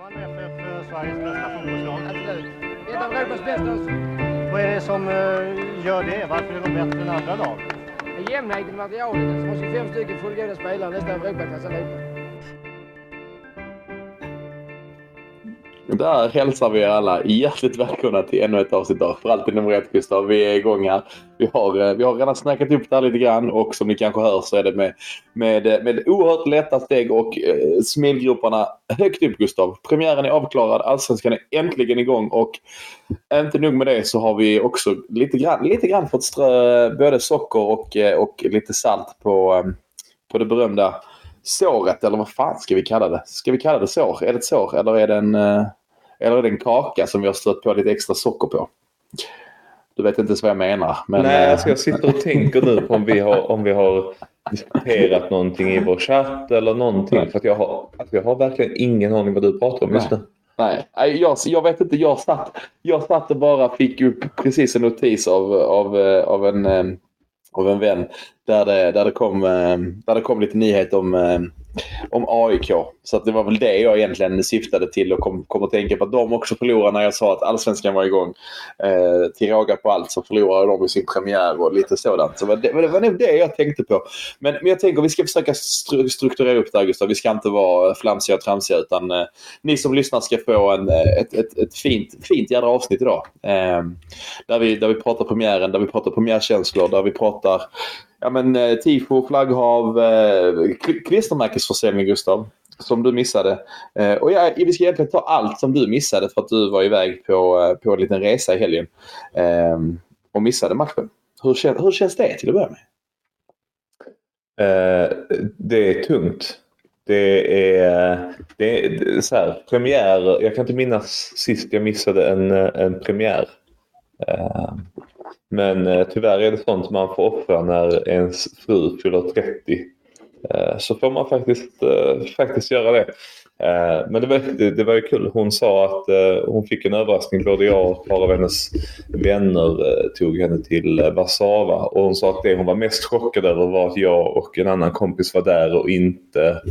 Malmö FF Sveriges bästa fotbollslag? Absolut. Ett av Europas bästa. Vad är det som eh, gör det? Varför är de bättre än andra lag? Jämnheten i materialet. Alltså, har 25 stycken fullgoda spelare, nästan Europaklass allihopa. Där hälsar vi er alla hjärtligt välkomna till ännu ett avsnitt av För alltid nummer ett Gustav. Vi är igång här. Vi har, eh, vi har redan snackat upp det här lite grann och som ni kanske hör så är det med, med, eh, med oerhört lätta steg och eh, smilgroparna högt upp Gustav. Premiären är avklarad, allsvenskan är äntligen igång och inte nog med det så har vi också lite grann, lite grann fått strö både socker och, eh, och lite salt på, på det berömda såret, eller vad fan ska vi kalla det? Ska vi kalla det sår? Är det ett sår eller är det en, eller är det en kaka som vi har strött på lite extra socker på? Du vet inte ens vad jag menar. Men, Nej, eh, alltså jag sitter och tänker nu på om vi har, om vi har diskuterat någonting i vår chatt eller någonting. För att jag har, alltså jag har verkligen ingen aning vad du pratar om just nu. Nej, nej, jag, jag vet inte. Jag satt, jag satt och bara fick upp precis en notis av, av, eh, av, en, eh, av en vän där det, där, det kom, där det kom lite nyhet om, om AIK. Så att det var väl det jag egentligen syftade till och kom, kom att tänka på att de också förlorade när jag sa att allsvenskan var igång. Eh, till råga på allt så förlorade de i sin premiär och lite sådant. Så det, det var nog det jag tänkte på. Men, men jag tänker vi ska försöka stru- strukturera upp det här Gustav. Vi ska inte vara flamsiga och tramsiga utan eh, ni som lyssnar ska få en, eh, ett, ett, ett fint, fint jädra avsnitt idag. Eh, där, vi, där vi pratar premiären, där vi pratar premiärkänslor, där vi pratar ja, men, eh, tifo, flagghav, eh, klistermärkesförsäljning Gustav. Som du missade. Eh, och ja, vi ska egentligen ta allt som du missade för att du var iväg på, eh, på en liten resa i helgen. Eh, och missade matchen. Hur, kän, hur känns det till att börja med? Eh, det är tungt. Det är, det är så här, premiär. Jag kan inte minnas sist jag missade en, eh, en premiär. Ehm, men eh, tyvärr är det sånt man får offra när ens fru fyller 30. Eh, så får man faktiskt, eh, faktiskt göra det. Eh, Men det var, det, var ju kul. Hon sa att eh, hon fick en överraskning. Både jag och ett par av hennes vänner eh, tog henne till Warszawa. Och hon sa att det hon var mest chockad över var att jag och en annan kompis var där och inte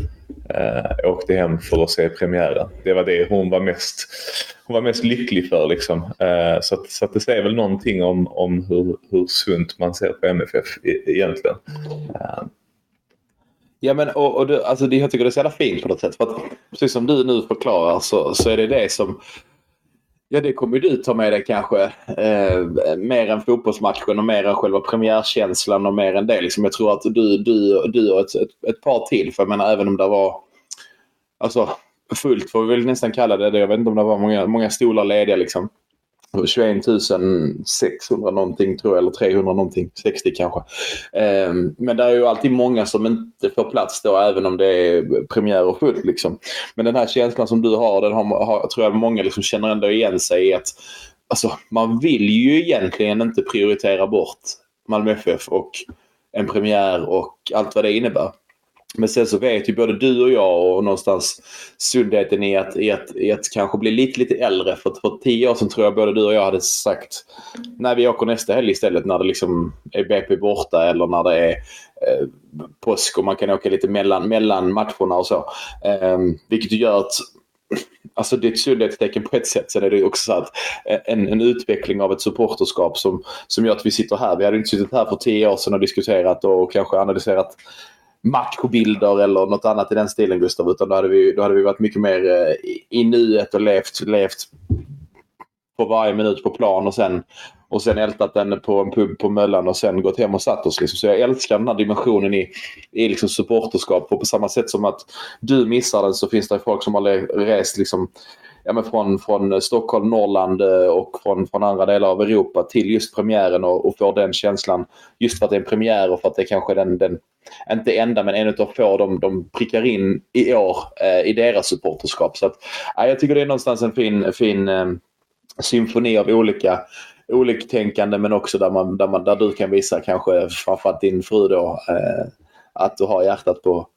eh, åkte hem för att se premiären. Det var det hon var mest, hon var mest lycklig för. Liksom. Eh, så, att, så att det säger väl någonting om, om hur, hur sunt man ser på MFF egentligen. Eh, Ja, men och, och du, alltså det, jag tycker det är så jävla fint på något sätt. För att, precis som du nu förklarar så, så är det det som... Ja, det kommer ju du ta med dig kanske eh, mer än fotbollsmatchen och mer än själva premiärkänslan och mer än det. Liksom, jag tror att du, du, du och ett, ett, ett par till, för jag menar även om det var alltså, fullt får vi väl nästan kalla det. Jag vet inte om det var många, många stolar lediga liksom. 21 600 någonting tror jag, eller 300 någonting, 60 kanske. Ehm, men det är ju alltid många som inte får plats då, även om det är premiär och fullt. Liksom. Men den här känslan som du har, den har, har tror jag många liksom känner ändå igen sig i att alltså, man vill ju egentligen inte prioritera bort Malmö FF och en premiär och allt vad det innebär. Men sen så vet ju både du och jag och någonstans sundheten i att, i att, i att kanske bli lite, lite äldre. För, för tio år sedan tror jag både du och jag hade sagt när vi åker nästa helg istället när det liksom är BP borta eller när det är eh, påsk och man kan åka lite mellan, mellan matcherna och så. Eh, vilket gör att Alltså det är ett sundhetstecken på ett sätt. Sen är det också så att eh, en, en utveckling av ett supporterskap som, som gör att vi sitter här. Vi hade inte suttit här för tio år sedan och diskuterat och kanske analyserat matchbilder eller något annat i den stilen Gustav. Utan då hade vi, då hade vi varit mycket mer eh, i, i nuet och levt, levt på varje minut på plan och sen, och sen ältat den på en pub på Möllan och sen gått hem och satt oss. Liksom. Så jag älskar den här dimensionen i, i liksom supporterskap. Och på samma sätt som att du missar den så finns det folk som har rest liksom, ja, men från, från Stockholm, Norrland eh, och från, från andra delar av Europa till just premiären och, och får den känslan. Just för att det är en premiär och för att det kanske är den, den inte enda men en av få de, de prickar in i år eh, i deras supporterskap. Så att, ja, jag tycker det är någonstans en fin, fin eh, symfoni av olika oliktänkande men också där, man, där, man, där du kan visa kanske framförallt din fru då eh, att du har hjärtat på,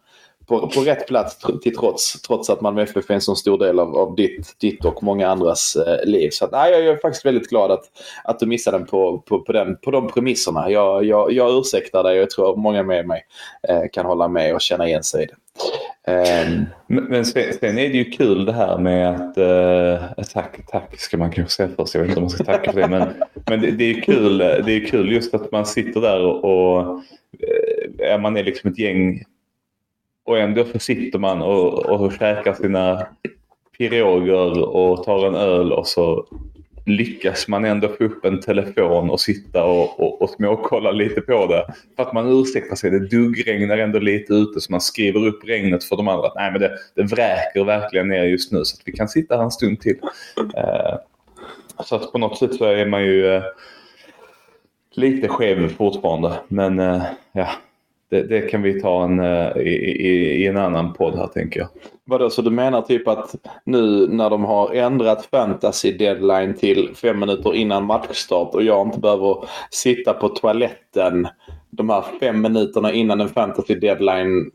på, på rätt plats till trots, trots att Malmö FF är en så stor del av, av ditt, ditt och många andras eh, liv. Så att, nej, jag är faktiskt väldigt glad att, att du missade den på, på, på, den, på de premisserna. Jag, jag, jag ursäktar dig och jag tror många med mig eh, kan hålla med och känna igen sig i det. Ehm, Men, men sen, sen är det ju kul det här med att... eh, eh tack, tack ska man kanske säga först. Jag vet inte om man ska tacka för det. Men, men det, det är kul, det är kul just att man sitter där och... och eh, man är liksom ett gäng och ändå så sitter man och, och käkar sina piroger och tar en öl och så lyckas man ändå få upp en telefon och sitta och, och, och småkolla lite på det. För att man ursäktar sig. Det duggregnar ändå lite ute så man skriver upp regnet för de andra. Nej men det, det vräker verkligen ner just nu så att vi kan sitta här en stund till. Eh, så att på något sätt så är man ju eh, lite skev fortfarande. Men eh, ja, det, det kan vi ta en, eh, i, i, i en annan podd här tänker jag. Vadå, så du menar typ att nu när de har ändrat fantasy deadline till fem minuter innan matchstart och jag inte behöver sitta på toaletten de här fem minuterna innan en fantasy deadline.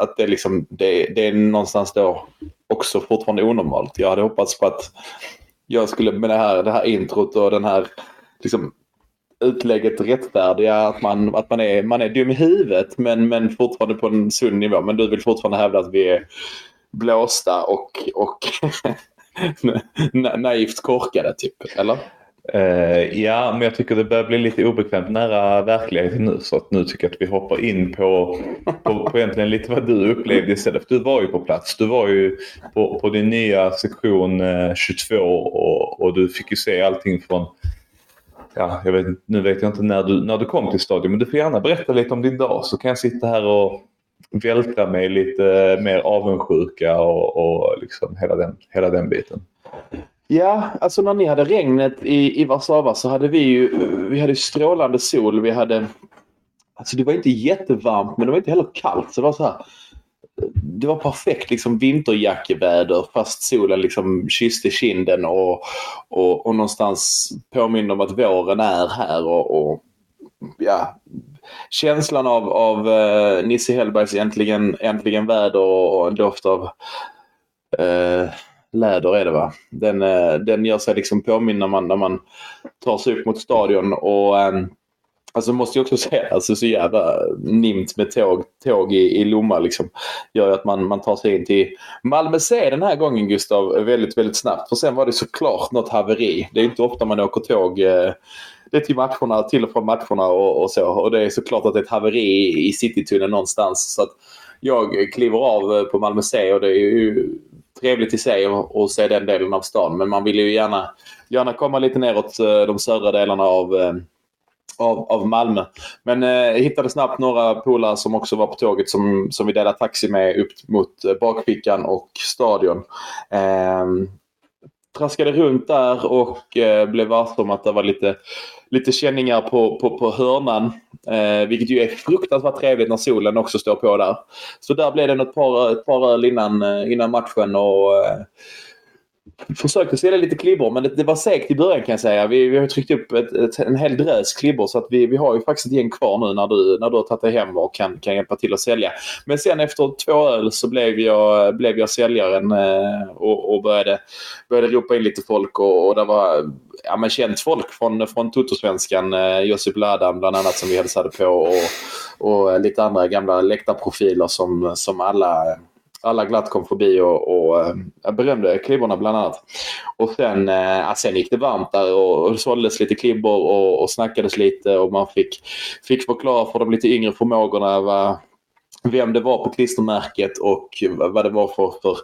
Att det, liksom, det, det är någonstans då också fortfarande onormalt. Jag hade hoppats på att jag skulle med det här, det här introt och den här liksom, utlägget rättfärdiga att man, att man, är, man är dum i huvudet men, men fortfarande på en sund nivå. Men du vill fortfarande hävda att vi är blåsta och, och na- naivt korkade typ, eller? Uh, ja, men jag tycker det börjar bli lite obekvämt nära verkligheten nu. Så att nu tycker jag att vi hoppar in på, på, på egentligen lite vad du upplevde istället. För du var ju på plats. Du var ju på, på din nya sektion eh, uh, 22 och, och du fick ju se allting från Ja, jag vet, nu vet jag inte när du, när du kom till stadion men du får gärna berätta lite om din dag så kan jag sitta här och vältra mig lite mer avundsjuka och, och liksom hela, den, hela den biten. Ja, alltså när ni hade regnet i, i Warszawa så hade vi ju vi hade strålande sol. Vi hade... Alltså det var inte jättevarmt men det var inte heller kallt. Så det var så här... Det var perfekt liksom vinterjackeväder fast solen liksom kysste kinden och, och, och någonstans påminner om att våren är här. och, och ja, känslan av, av uh, Nisse Hellbergs äntligen, äntligen väder och, och en doft av uh, läder är det va? Den, uh, den gör sig liksom påminn när man, när man tar sig upp mot stadion och ehm, Alltså måste jag också säga, alltså så jävla nimt med tåg, tåg i, i Lomma liksom. Gör ju att man, man tar sig in till Malmö C den här gången Gustav väldigt, väldigt snabbt. För sen var det såklart något haveri. Det är inte ofta man åker tåg eh, det är till matcherna, till och från matcherna och, och så. Och det är såklart att det är ett haveri i, i Citytunneln någonstans. Så att jag kliver av eh, på Malmö C och det är ju trevligt i sig att, se den delen av stan. Men man vill ju gärna, gärna komma lite neråt eh, de södra delarna av eh, av, av Malmö. Men eh, hittade snabbt några polare som också var på tåget som, som vi delade taxi med upp mot eh, bakfickan och stadion. Eh, traskade runt där och eh, blev varse om att det var lite, lite känningar på, på, på hörnan. Eh, vilket ju är fruktansvärt trevligt när solen också står på där. Så där blev det ett par, ett par öl innan, eh, innan matchen och eh, försökte sälja lite klibbor men det, det, var segt i början kan jag säga. Vi, vi har tryckt upp ett, ett, en hel drös klibbor så att vi, vi har ju faktiskt ett gäng kvar nu när du, när du har tagit dig hem och kan, kan hjälpa till att sälja. Men sen efter två öl så blev jag, blev jag säljaren eh, och, och började, började ropa in lite folk och, och det var ja, men känt folk från, från Totosvenskan. Eh, Josip Ladan bland annat som vi hälsade på och, och lite andra gamla läktarprofiler som, som alla alla glatt kom förbi och, och äh, berömde klibborna bland annat. Och sen, äh, sen gick det varmt där och, och det såldes lite klibbor och, och snackades lite och man fick, fick förklara för de lite yngre förmågorna vad, vem det var på klistermärket och vad det var för, för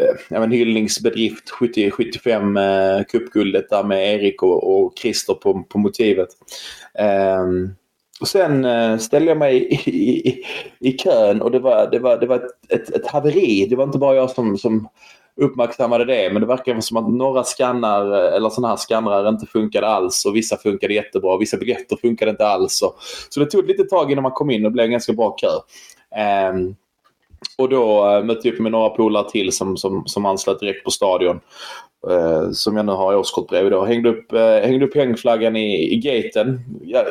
eh, ja, men, hyllningsbedrift 70-75 eh, cupguldet där med Erik och, och Christer på, på motivet. Ähm, och sen eh, ställde jag mig i, i, i kön och det var, det var, det var ett, ett, ett haveri. Det var inte bara jag som, som uppmärksammade det men det verkar som att några skannar eh, eller sådana här skannrar inte funkade alls och vissa funkade jättebra och vissa biljetter funkade inte alls. Och, så det tog lite tag innan man kom in och det blev en ganska bra kö. Um, och då eh, mötte jag upp med några polare till som, som, som anslöt direkt på stadion. Eh, som jag nu har i årskort bredvid då. Hängde upp, eh, hängde upp hängflaggan i, i gaten.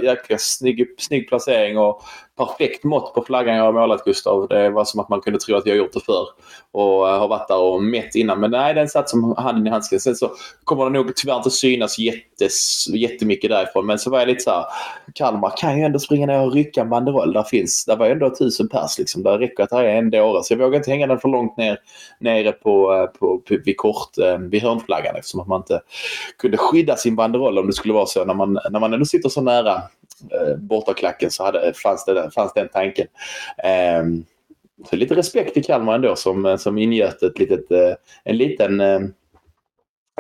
Jäkla snygg, snygg placering och perfekt mått på flaggan jag har målat Gustav. Det var som att man kunde tro att jag gjort det förr. Och eh, har varit där och mätt innan. Men nej, den satt som handen i handsken. Sen så kommer det nog tyvärr inte synas jättes, jättemycket därifrån. Men så var jag lite så här. Kalmar kan ju ändå springa ner och rycka en banderoll. Där finns, där var ändå tusen pers liksom. Där räcker att det är en dåre. Så jag vågar inte hänga den för långt ner nere på, eh, på, på, vid kort, eh, vid hörnflaggan. Eftersom att man inte kunde skydda sin banderoll om det skulle vara så. När man, när man ändå sitter så nära eh, bortaklacken så hade, fanns, det, där fanns den tanken. Eh, så lite respekt till Kalmar ändå som, som ingöt ett litet, eh, en liten eh,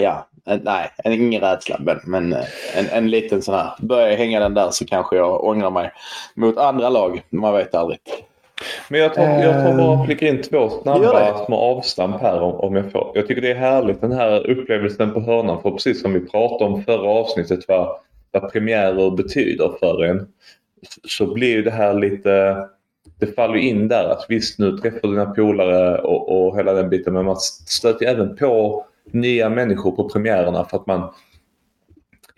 Ja, en, nej, en, ingen rädsla men, men eh, en, en liten sån här. Börjar jag hänga den där så kanske jag ångrar mig mot andra lag. Man vet aldrig. Men jag tar, jag tar bara flickar in två snabba små avstamp här om, om jag får. Jag tycker det är härligt den här upplevelsen på hörnan. För precis som vi pratade om förra avsnittet vad, vad premiärer betyder för en. Så blir det här lite... Det faller in där att visst nu träffar dina polare och, och hela den biten men man stöter även på nya människor på premiärerna för att man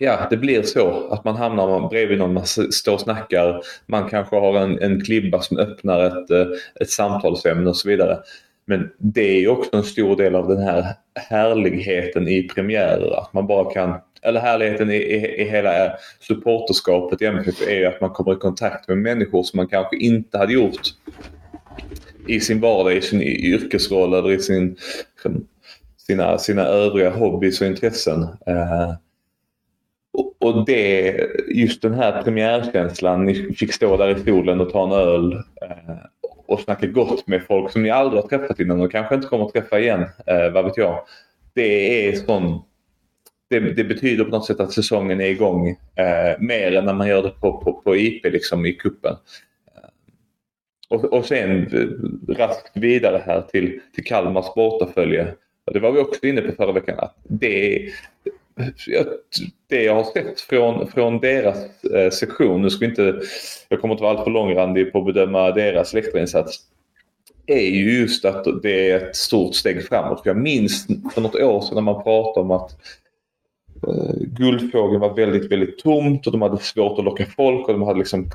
Ja, det blir så att man hamnar bredvid någon, man står och snackar. Man kanske har en, en klibba som öppnar ett, eh, ett samtalsämne och så vidare. Men det är ju också en stor del av den här härligheten i premiärer. Att man bara kan, eller härligheten i, i, i hela supporterskapet i MFF är ju att man kommer i kontakt med människor som man kanske inte hade gjort i sin vardag, i sin yrkesroll eller i sin, sina, sina övriga hobbys och intressen. Uh, och det, just den här premiärkänslan, ni fick stå där i solen och ta en öl eh, och snacka gott med folk som ni aldrig har träffat innan och kanske inte kommer att träffa igen, eh, vad vet jag. Det är sån det, det, betyder på något sätt att säsongen är igång eh, mer än när man gör det på, på, på IP liksom i kuppen. Eh, och, och sen eh, raskt vidare här till, till Kalmars bortafölje. Det var vi också inne på förra veckan. Att det, det jag har sett från, från deras eh, sektion, nu ska vi inte, jag kommer inte vara alltför långrandig på att bedöma deras läktarinsats, är ju just att det är ett stort steg framåt. För jag minns för något år sedan när man pratade om att Eh, guldfågeln var väldigt, väldigt tomt och de hade svårt att locka folk och de hade liksom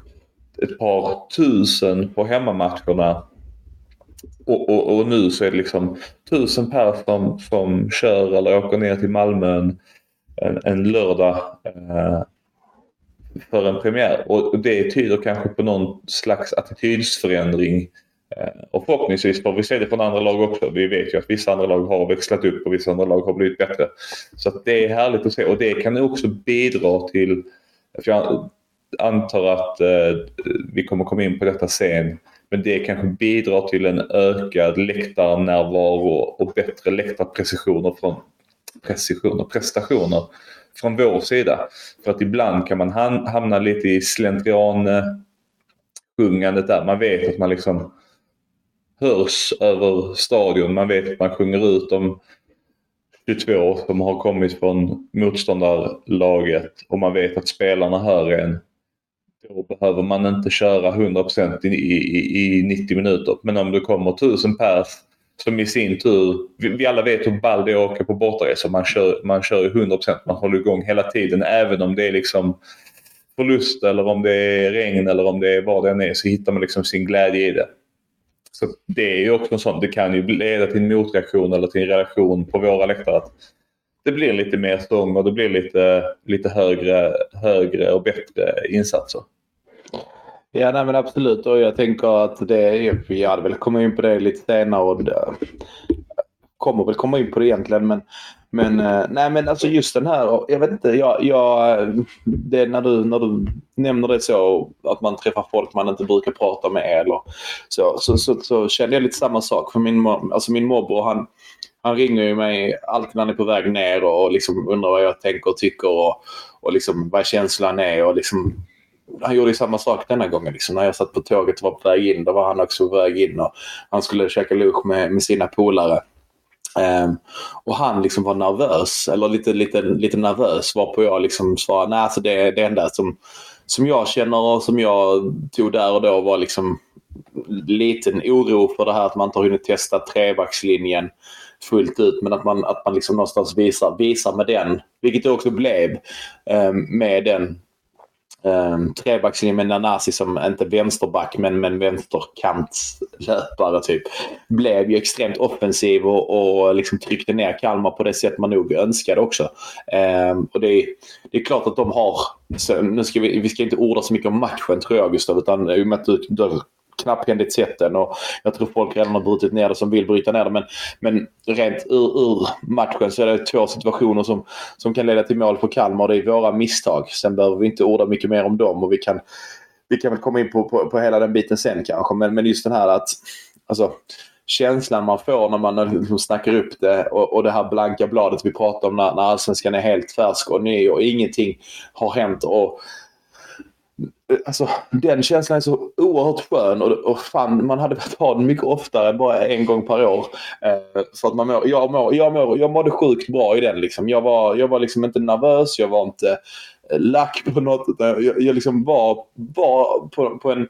ett par tusen på hemmamatcherna. Och, och, och nu så är det liksom tusen personer som, som kör eller åker ner till Malmö en, en lördag eh, för en premiär. Och det tyder kanske på någon slags attitydsförändring. Eh, och förhoppningsvis får vi se det från andra lag också. Vi vet ju att vissa andra lag har växlat upp och vissa andra lag har blivit bättre. Så det är härligt att se och det kan också bidra till, för jag antar att eh, vi kommer komma in på detta sen, men det kanske bidrar till en ökad läktarnärvaro och bättre läktarprecisioner från precision och prestationer från vår sida. För att ibland kan man hamna lite i slentrian eh, sjungandet där. Man vet att man liksom hörs över stadion. Man vet att man sjunger ut de 22 som har kommit från motståndarlaget och man vet att spelarna hör en. Då behöver man inte köra 100% i, i, i 90 minuter. Men om det kommer 1000 pers som i sin tur, vi, vi alla vet hur ball det är att åka på bortaresor. Man kör, man kör 100%, man håller igång hela tiden. Även om det är liksom förlust eller om det är regn eller om det är vad det än är så hittar man liksom sin glädje i det. Så Det är ju också en sån, det kan ju leda till en motreaktion eller till en relation på våra läktare. Att det blir lite mer stång och det blir lite, lite högre, högre och bättre insatser. Ja, nej, men absolut. Och jag tänker att det är, vi hade väl kommit in på det lite senare och det, kommer väl komma in på det egentligen. Men, men, eh, nej, men alltså just den här, jag vet inte, jag, jag, det när, du, när du nämner det så att man träffar folk man inte brukar prata med eller så, så, så, så kände jag lite samma sak. För min, alltså min morbror han, han ringer ju mig alltid när han är på väg ner och, och liksom undrar vad jag tänker och tycker och, och liksom vad känslan är och liksom han gjorde samma sak denna gången. Liksom. När jag satt på tåget och var på väg in, då var han också på väg in och han skulle käka lunch med, med sina polare. Um, och han liksom var nervös, eller lite, lite, lite nervös, varpå jag liksom svarade nej, alltså det, det enda som, som jag känner och som jag tog där och då var liksom liten oro för det här att man inte har hunnit testa trebackslinjen fullt ut men att man, att man liksom någonstans visar, visar med den, vilket det också blev ehm, med den Um, trebackslinje med Nanasi som inte vänsterback men, men vänsterkantslöpare typ. Blev ju extremt offensiv och, och liksom tryckte ner Kalmar på det sätt man nog önskade också. Um, och det är, det är klart att de har, så, nu ska vi, vi ska inte orda så mycket om matchen tror jag Gustav utan i och med att du, du knapphändigt sett den och jag tror folk redan har brutit ner det som vill bryta ner det. Men, men rent ur, ur matchen så är det två situationer som, som kan leda till mål för Kalmar. Det är våra misstag. Sen behöver vi inte orda mycket mer om dem och vi kan, vi kan väl komma in på, på, på hela den biten sen kanske. Men, men just den här att alltså, känslan man får när man liksom snackar upp det och, och det här blanka bladet vi pratar om när, när allsvenskan är helt färsk och ny och ingenting har hänt. Och, Eh, alltså, den känslan är så oerhört skön och, och fan, man hade velat ha den mycket oftare, bara en gång per år. Eh, för att man mår, jag, mår, jag, mår, jag mådde sjukt bra i den. Liksom. Jag, var, jag var liksom inte nervös, jag var inte eh, lack på något. Utan jag, jag liksom var, var på, på en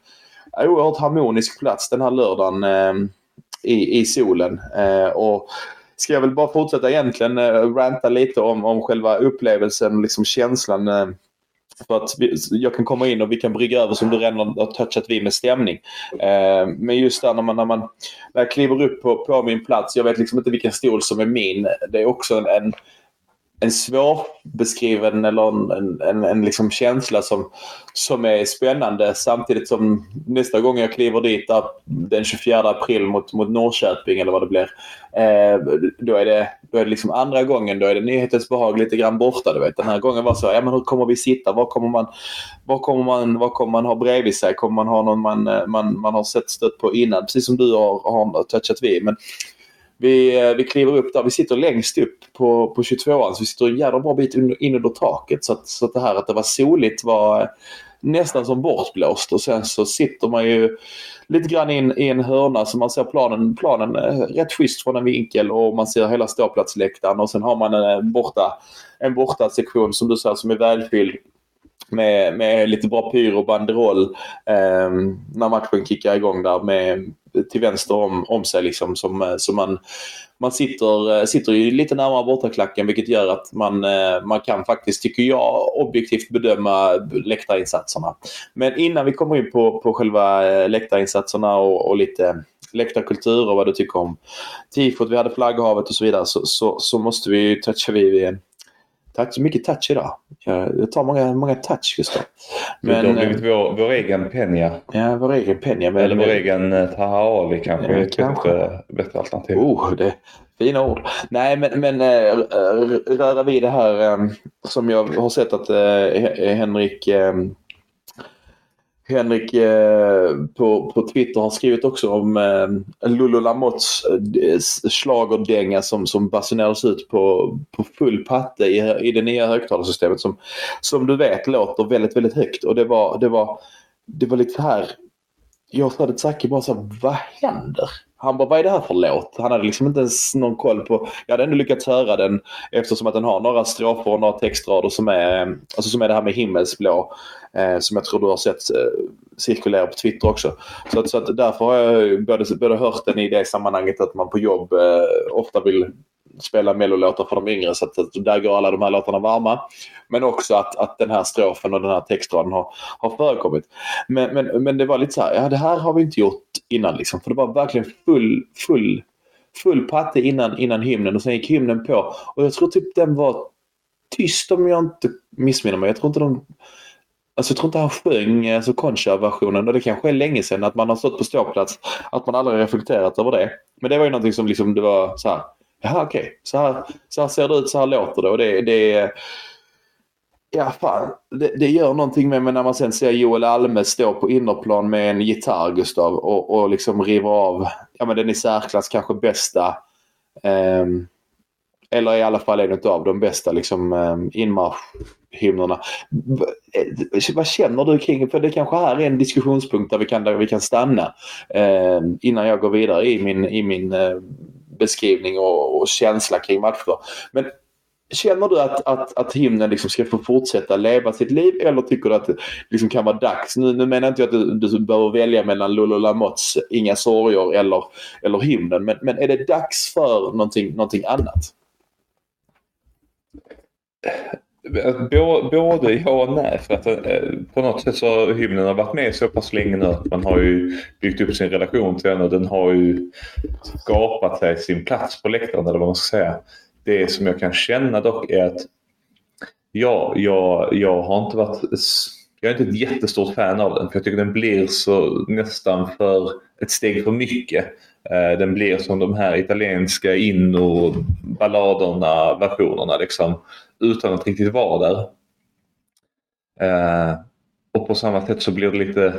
oerhört harmonisk plats den här lördagen eh, i, i solen. Eh, och ska jag väl bara fortsätta egentligen eh, ranta lite om, om själva upplevelsen, liksom känslan eh, för att vi, jag kan komma in och vi kan brygga över som du redan har touchat vid med stämning. Eh, men just där när man, när man när jag kliver upp på, på min plats, jag vet liksom inte vilken stol som är min. Det är också en, en en svårbeskriven eller en, en, en, en liksom känsla som, som är spännande samtidigt som nästa gång jag kliver dit där, den 24 april mot, mot Norrköping eller vad det blir. Eh, då, är det, då är det liksom andra gången, då är det nyhetens behag lite grann borta. Du vet. Den här gången var så, ja men hur kommer vi sitta? Vad kommer man, vad kommer man, vad kommer man ha bredvid sig? Kommer man ha någon man, eh, man, man har sett stött på innan? Precis som du har, har touchat vid. Men, vi, eh, vi kliver upp där. Vi sitter längst upp på, på 22an så vi sitter en jävla bra bit in, in under taket. Så att, så att det här att det var soligt var eh, nästan som bortblåst. Och sen så sitter man ju lite grann in i en hörna så man ser planen, planen eh, rätt schysst från en vinkel och man ser hela ståplatsläktaren och sen har man en borta, en borta sektion som du säger som är välfylld med, med lite bra pyro och banderoll eh, när matchen kickar igång där med till vänster om, om sig. Liksom, som, eh, som man, man sitter, eh, sitter ju lite närmare bortaklacken vilket gör att man, eh, man kan faktiskt, tycker jag, objektivt bedöma läktarinsatserna. Men innan vi kommer in på, på själva läktarinsatserna och, och lite läktarkultur och vad du tycker om tifot, vi hade flagghavet och så vidare så, så, så måste vi toucha vid Touch, mycket touch idag. Jag tar många, många touch Gustav. Men, det har blivit vår, vår egen Penja. Ja, vår egen Penja. Men, Eller vår men, egen uh, Taha Ali kanske. Ja, ett kanske. Bättre, bättre alternativ. Oh, det, fina ord. Nej, men, men äh, röra vid det här äh, som jag har sett att Henrik Henrik eh, på, på Twitter har skrivit också om eh, Lulu Lamottes eh, som, som basunerades ut på, på full patte i, i det nya högtalarsystemet som, som du vet låter väldigt, väldigt högt. Och det var, det var, det var lite här, jag sa det till Zacke bara så vad händer? Han bara, vad är det här för låt? Han hade liksom inte ens någon koll på... Jag hade ändå lyckats höra den eftersom att den har några strofer och några textrader som är, alltså som är det här med himmelsblå. Eh, som jag tror du har sett eh, cirkulera på Twitter också. Så, att, så att därför har jag både, både hört den i det sammanhanget att man på jobb eh, ofta vill spela mellolåtar för de yngre så att, att där går alla de här låtarna varma. Men också att, att den här strofen och den här textraden har, har förekommit. Men, men, men det var lite så här, ja det här har vi inte gjort innan liksom. För det var verkligen full, full, full patte innan, innan hymnen och sen gick hymnen på. Och jag tror typ den var tyst om jag inte missminner mig. Jag tror inte de Alltså jag tror inte han sjöng alltså Concha-versionen och det kanske är länge sedan att man har stått på ståplats. Att man aldrig reflekterat över det. Men det var ju någonting som liksom det var så här. Jaha okej, okay. så, här, så här ser det ut, så här låter det. Och det, det Ja, fan. Det, det, gör någonting med mig när man sen ser Joel Alme stå på innerplan med en gitarr, Gustav, och, och liksom riva av ja, men den i särklass kanske bästa eh, eller i alla fall en av de bästa liksom, eh, inmarschhymnerna. Vad känner du kring För det kanske här är en diskussionspunkt där vi kan, där vi kan stanna eh, innan jag går vidare i min, i min eh, beskrivning och, och känsla kring matcher. Men Känner du att, att, att himlen liksom ska få fortsätta leva sitt liv eller tycker du att det liksom kan vara dags? Nu, nu menar inte att du, du behöver välja mellan Lulu Lamotts Inga sorger eller, eller himlen. Men, men är det dags för någonting, någonting annat? Både ja och nej. För att, eh, på något sätt så har hymnen har varit med så pass länge nu att man har ju byggt upp sin relation till den och den har ju skapat sig sin plats på läktaren eller vad man ska säga. Det som jag kan känna dock är att ja, jag, jag har inte varit jag är inte ett jättestort fan av den för jag tycker den blir så nästan för ett steg för mycket. Eh, den blir som de här italienska inno-balladerna, versionerna liksom. Utan att riktigt vara där. Eh, Och på samma sätt så blir det lite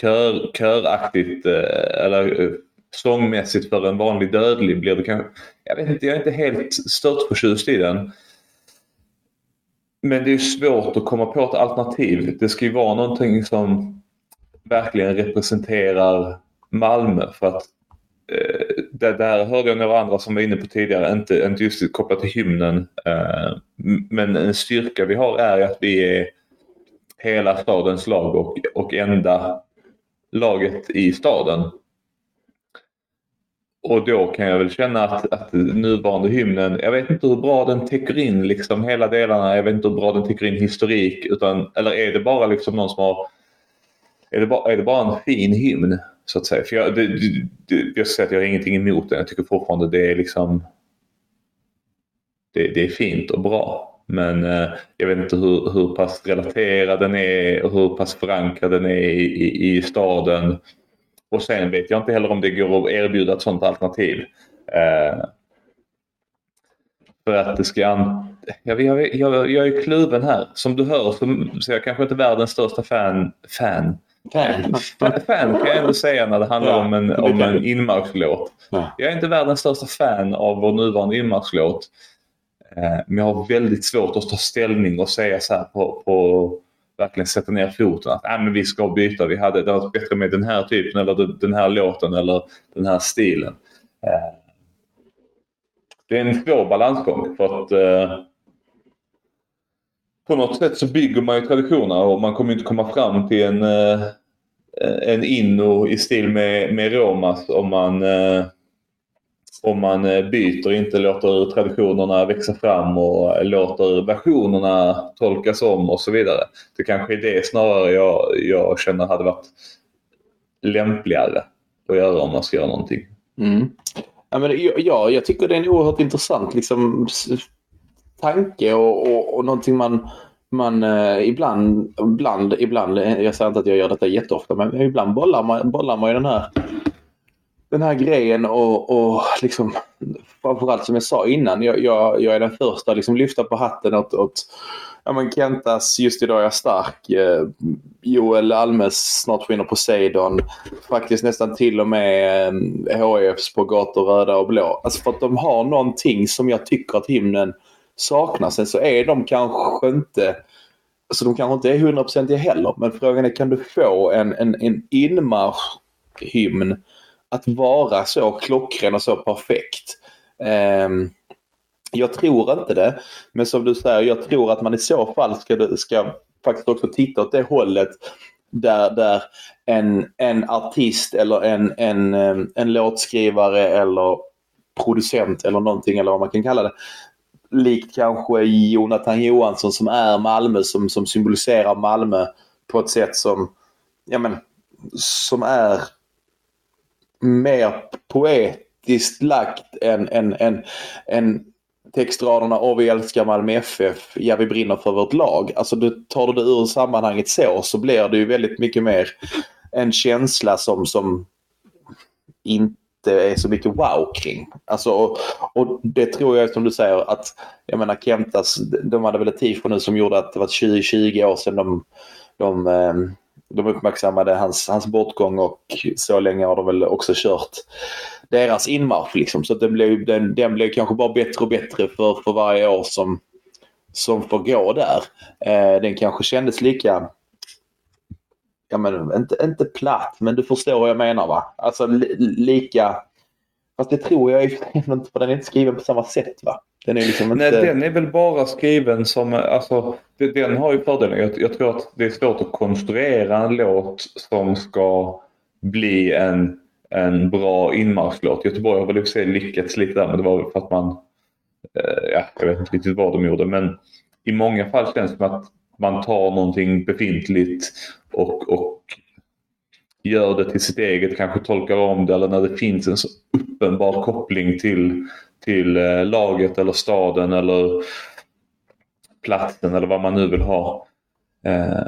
kör, köraktigt eh, eller eh, sångmässigt för en vanlig dödlig blir det kanske... Jag vet inte, jag är inte helt störtförtjust i den. Men det är svårt att komma på ett alternativ. Det ska ju vara någonting som verkligen representerar Malmö. För att eh, det där hörde jag några andra som var inne på tidigare, inte, inte just kopplat till hymnen. Eh, men en styrka vi har är att vi är hela stadens lag och, och enda laget i staden. Och då kan jag väl känna att, att nuvarande hymnen, jag vet inte hur bra den täcker in liksom hela delarna, jag vet inte hur bra den täcker in historik. Utan, eller är det bara liksom någon som har... Är det bara, är det bara en fin hymn? Så att säga. För jag, det, det, jag ska säga att jag har ingenting emot den. Jag tycker fortfarande det är liksom... Det, det är fint och bra. Men eh, jag vet inte hur, hur pass relaterad den är och hur pass förankrad den är i, i, i staden. Och sen vet jag inte heller om det går att erbjuda ett sådant alternativ. Eh, för att det ska... An... Jag, jag, jag, jag är kluven här. Som du hör så, så jag kanske inte är världens största fan. Fan. Fan. Fan kan jag ändå säga när det handlar Ja, om en, om en inmarschlåt. Ja. Jag är inte världens största fan av vår nuvarande inmarschlåt. Eh, men jag har väldigt svårt att ta ställning och säga så här på, på verkligen sätta ner foten att äh, men vi ska byta. Vi hade det varit bättre med den här typen eller den- här låten eller den här stilen. Eh, det är en svår balansgång för att eh, på något sätt så bygger man ju traditioner och man kommer inte komma fram till en, eh, en inno i stil med, med Romas om man, eh, om man eh, byter, inte låter traditionerna växa fram och eh, låter versionerna tolkas om och så vidare. Det kanske är det snarare jag, jag känner hade varit lämpligare att göra om man ska göra någonting. Mm. Ja, men, ja, jag tycker det är en oerhört intressant liksom, tanke och, och, och någonting man, man eh, ibland, ibland, ibland, eh, jag säger inte att jag gör detta jätteofta, men ibland bollar man, bollar man ju den här, den här grejen och, och liksom, framförallt som jag sa innan, jag, jag, jag är den första att liksom lyfta på hatten åt, åt ja, men Kentas Just idag är jag stark, eh, Joel Almes Snart skiner Poseidon, faktiskt nästan till och med eh, HIFs På gator röda och blå. Alltså för att de har någonting som jag tycker att hymnen saknar. Sen så är de kanske inte så de kanske inte är hundraprocentiga heller. Men frågan är kan du få en, en, en inmarschhymn att vara så klockren och så perfekt? Um, jag tror inte det. Men som du säger, jag tror att man i så fall ska, ska faktiskt också titta åt det hållet där, där en, en artist eller en, en, ehm, en låtskrivare eller producent eller någonting eller vad man kan kalla det. Likt kanske Jonathan Johansson som är Malmö som, som symboliserar Malmö på ett sätt som, ja men, som är mer poetiskt lagt än, än, än, än textraderna och vi älskar Malmö FF, ja vi brinner för vårt lag. Alltså du, tar du det ur sammanhanget så så blir det ju väldigt mycket mer en känsla som, som inte är så mycket wow kring. Alltså, och, och det tror jag som du säger att jag menar Kentas, de hade väl ett tifo nu som gjorde att det var 20, 20 år sedan de, de, ehm, de uppmärksammade hans, hans bortgång och så länge har de väl också kört deras inmarsch. Liksom. Så den, blev, den, den blev kanske bara bättre och bättre för, för varje år som, som får gå där. Eh, den kanske kändes lika ja men inte, inte platt, men du förstår vad jag menar va? Alltså li, lika... Fast det tror jag ju inte för den är inte skriven på samma sätt va? Den är liksom inte... Nej, den är väl bara skriven som, alltså, den har ju fördelen. Jag, jag tror att det är svårt att konstruera en låt som ska bli en, en bra inmarschlåt. Göteborg har väl i och för sig lyckats lite där, men det var väl för att man, eh, ja, jag vet inte riktigt vad de gjorde, men i många fall känns det som att man tar någonting befintligt och, och gör det till sitt eget, kanske tolkar om det eller när det finns en så uppenbar koppling till, till eh, laget eller staden eller platsen eller vad man nu vill ha. Eh,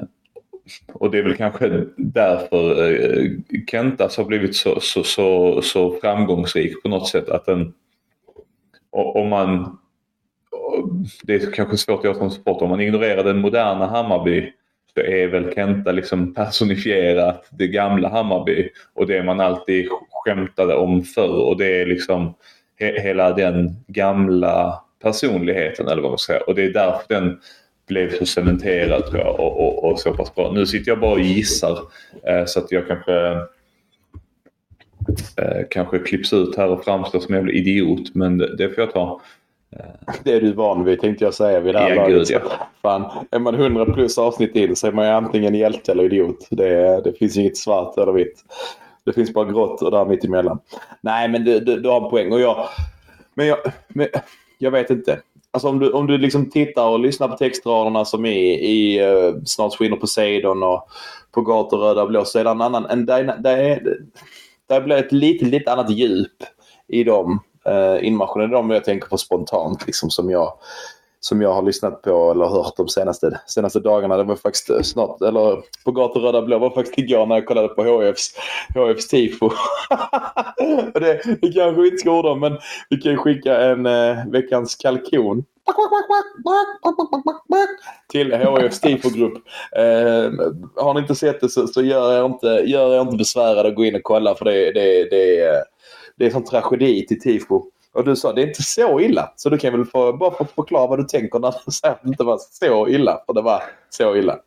och det är väl kanske därför eh, Kentas har blivit så, så, så, så framgångsrik på något sätt. att den om man det är kanske svårt att göra som sport. Om man ignorerar den moderna Hammarby så är väl Kenta liksom personifierat det gamla Hammarby och det man alltid skämtade om förr och det är liksom he- hela den gamla personligheten eller vad man ska säga. Och det är därför den blev så cementerad tror jag och, och, och så pass bra. Nu sitter jag bara och gissar eh, så att jag kanske eh, kanske klipps ut här och framstår som en jävla idiot men det, det får jag ta. Det är du van vid tänkte jag säga vid det här Ja, laget. gud, ja. Fan, är man 100 plus avsnitt in så är man ju antingen hjälte eller idiot. Det, det finns inget svart eller vitt. Det finns bara grått och där mitt emellan. Nej men du, du, du har en poäng. Och jag, men, jag, men jag vet inte. Alltså om du, om du liksom tittar och lyssnar på textraderna som är i uh, Snart skiner Poseidon och På gator röda och blå så är det en annan. En, där, där, är, där blir ett lite, lite annat djup i dem Eh, uh, inmarschen är de jag tänker på spontant liksom som jag som jag har lyssnat på eller hört de senaste, senaste dagarna. Det var faktiskt snart, eller på gator röda blå var faktiskt igår när jag kollade på HFs, HFs tifo. Det, det kanske vi inte ska orda om men vi kan ju skicka en eh, veckans kalkon till HFs tifogrupp. Eh, har ni inte sett det så, så gör, er inte, gör er inte besvärade att gå in och kolla för det, det, det, är- det är sån tragedi till tifo. Och du sa det är inte så illa. Så du kan väl få, bara få förklara vad du tänker när du säger att det inte var så illa. För det var så illa.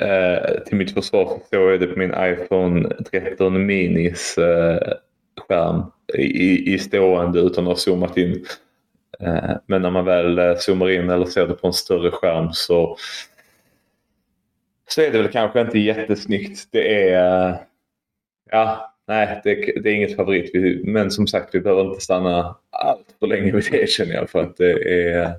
Eh, till mitt försvar så såg jag det på min iPhone 13 Minis eh, skärm i, i stående utan att ha zoomat in. Eh, men när man väl eh, zoomar in eller ser det på en större skärm så, så är det väl kanske inte jättesnyggt. Det är... Eh, ja, nej, det, det är inget favorit. Men som sagt, vi behöver inte stanna allt för länge vid det känner jag. För att det är...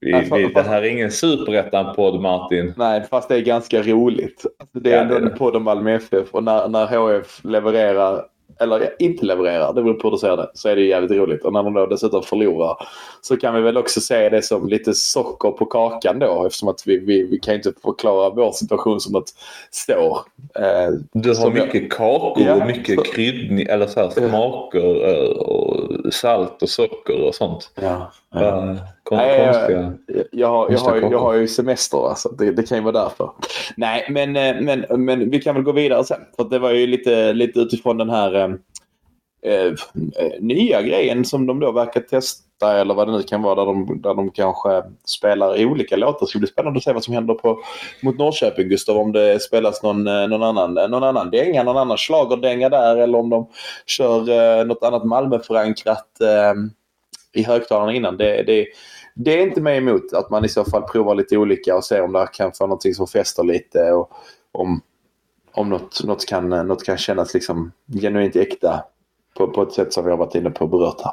Vi, Ja, vi, det här är ingen superettan-podd Martin. Nej, fast det är ganska roligt. Alltså, Det är Ja, ändå det en podd om Malmö FF och när, när HF levererar, eller inte levererar, det beror på hur du ser det, så är det jävligt roligt. Och när de då dessutom förlorar så kan vi väl också se det som lite socker på kakan då eftersom att vi, vi, vi kan inte förklara vår situation som att står. Eh, Du har Som jag- mycket kakor Ja, och mycket så- kryddning, eller så här, smaker eh, och salt och socker och sånt. ja. Ja. Jag- konstiga. Jag, jag, har, jag, har, jag har ju semester så det, det kan ju vara därför. Nej, men, eh, men, men vi kan väl gå vidare sen. För det var ju lite, lite utifrån den här eh, eh, nya grejen som de då verkar testa eller vad det nu kan vara där de, där de kanske spelar olika låtar. Det ska bli spännande att se vad som händer på, mot Norrköping Gustav. Om det spelas någon, eh, någon, annan, någon annan dänga, någon annan schlagerdänga där eller om de kör eh, något annat Malmöförankrat eh, i högtalarna innan. Det, det, det är inte mig emot att man i så fall provar lite olika och ser om det kan få någonting som fäster lite och om, om något, något, kan, något kan kännas liksom genuint äkta på, på ett sätt som vi har varit inne på och berört här.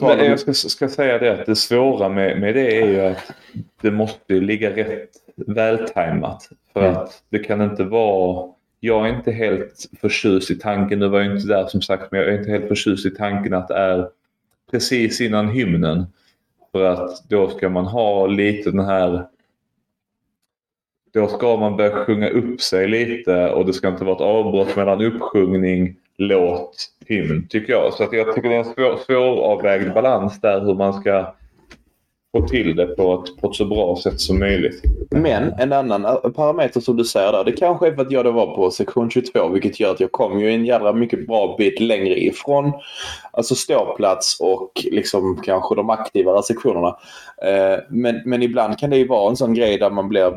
Men jag ska, ska säga det att det svåra med, med det är ju att det måste ligga rätt vältajmat. För Mm. att det kan inte vara... Jag är inte helt förtjust i tanken, nu var jag inte där som sagt, men jag är inte helt förtjust i tanken att det är precis innan hymnen. För att då ska man ha lite den här... Då ska man börja sjunga upp sig lite och det ska inte vara ett avbrott mellan uppsjungning, låt, hymn tycker jag. Så att jag tycker det är en svår, svåravvägd balans där hur man ska få till det på ett, på ett så bra sätt som möjligt. men en annan eh, parameter som du säger där. Det kanske är för att jag då var på sektion 22 vilket gör att jag kom ju en jävla mycket bra bit längre ifrån alltså ståplats och liksom kanske de aktivare sektionerna. Eh, men, men ibland kan det ju vara en sån grej där man blir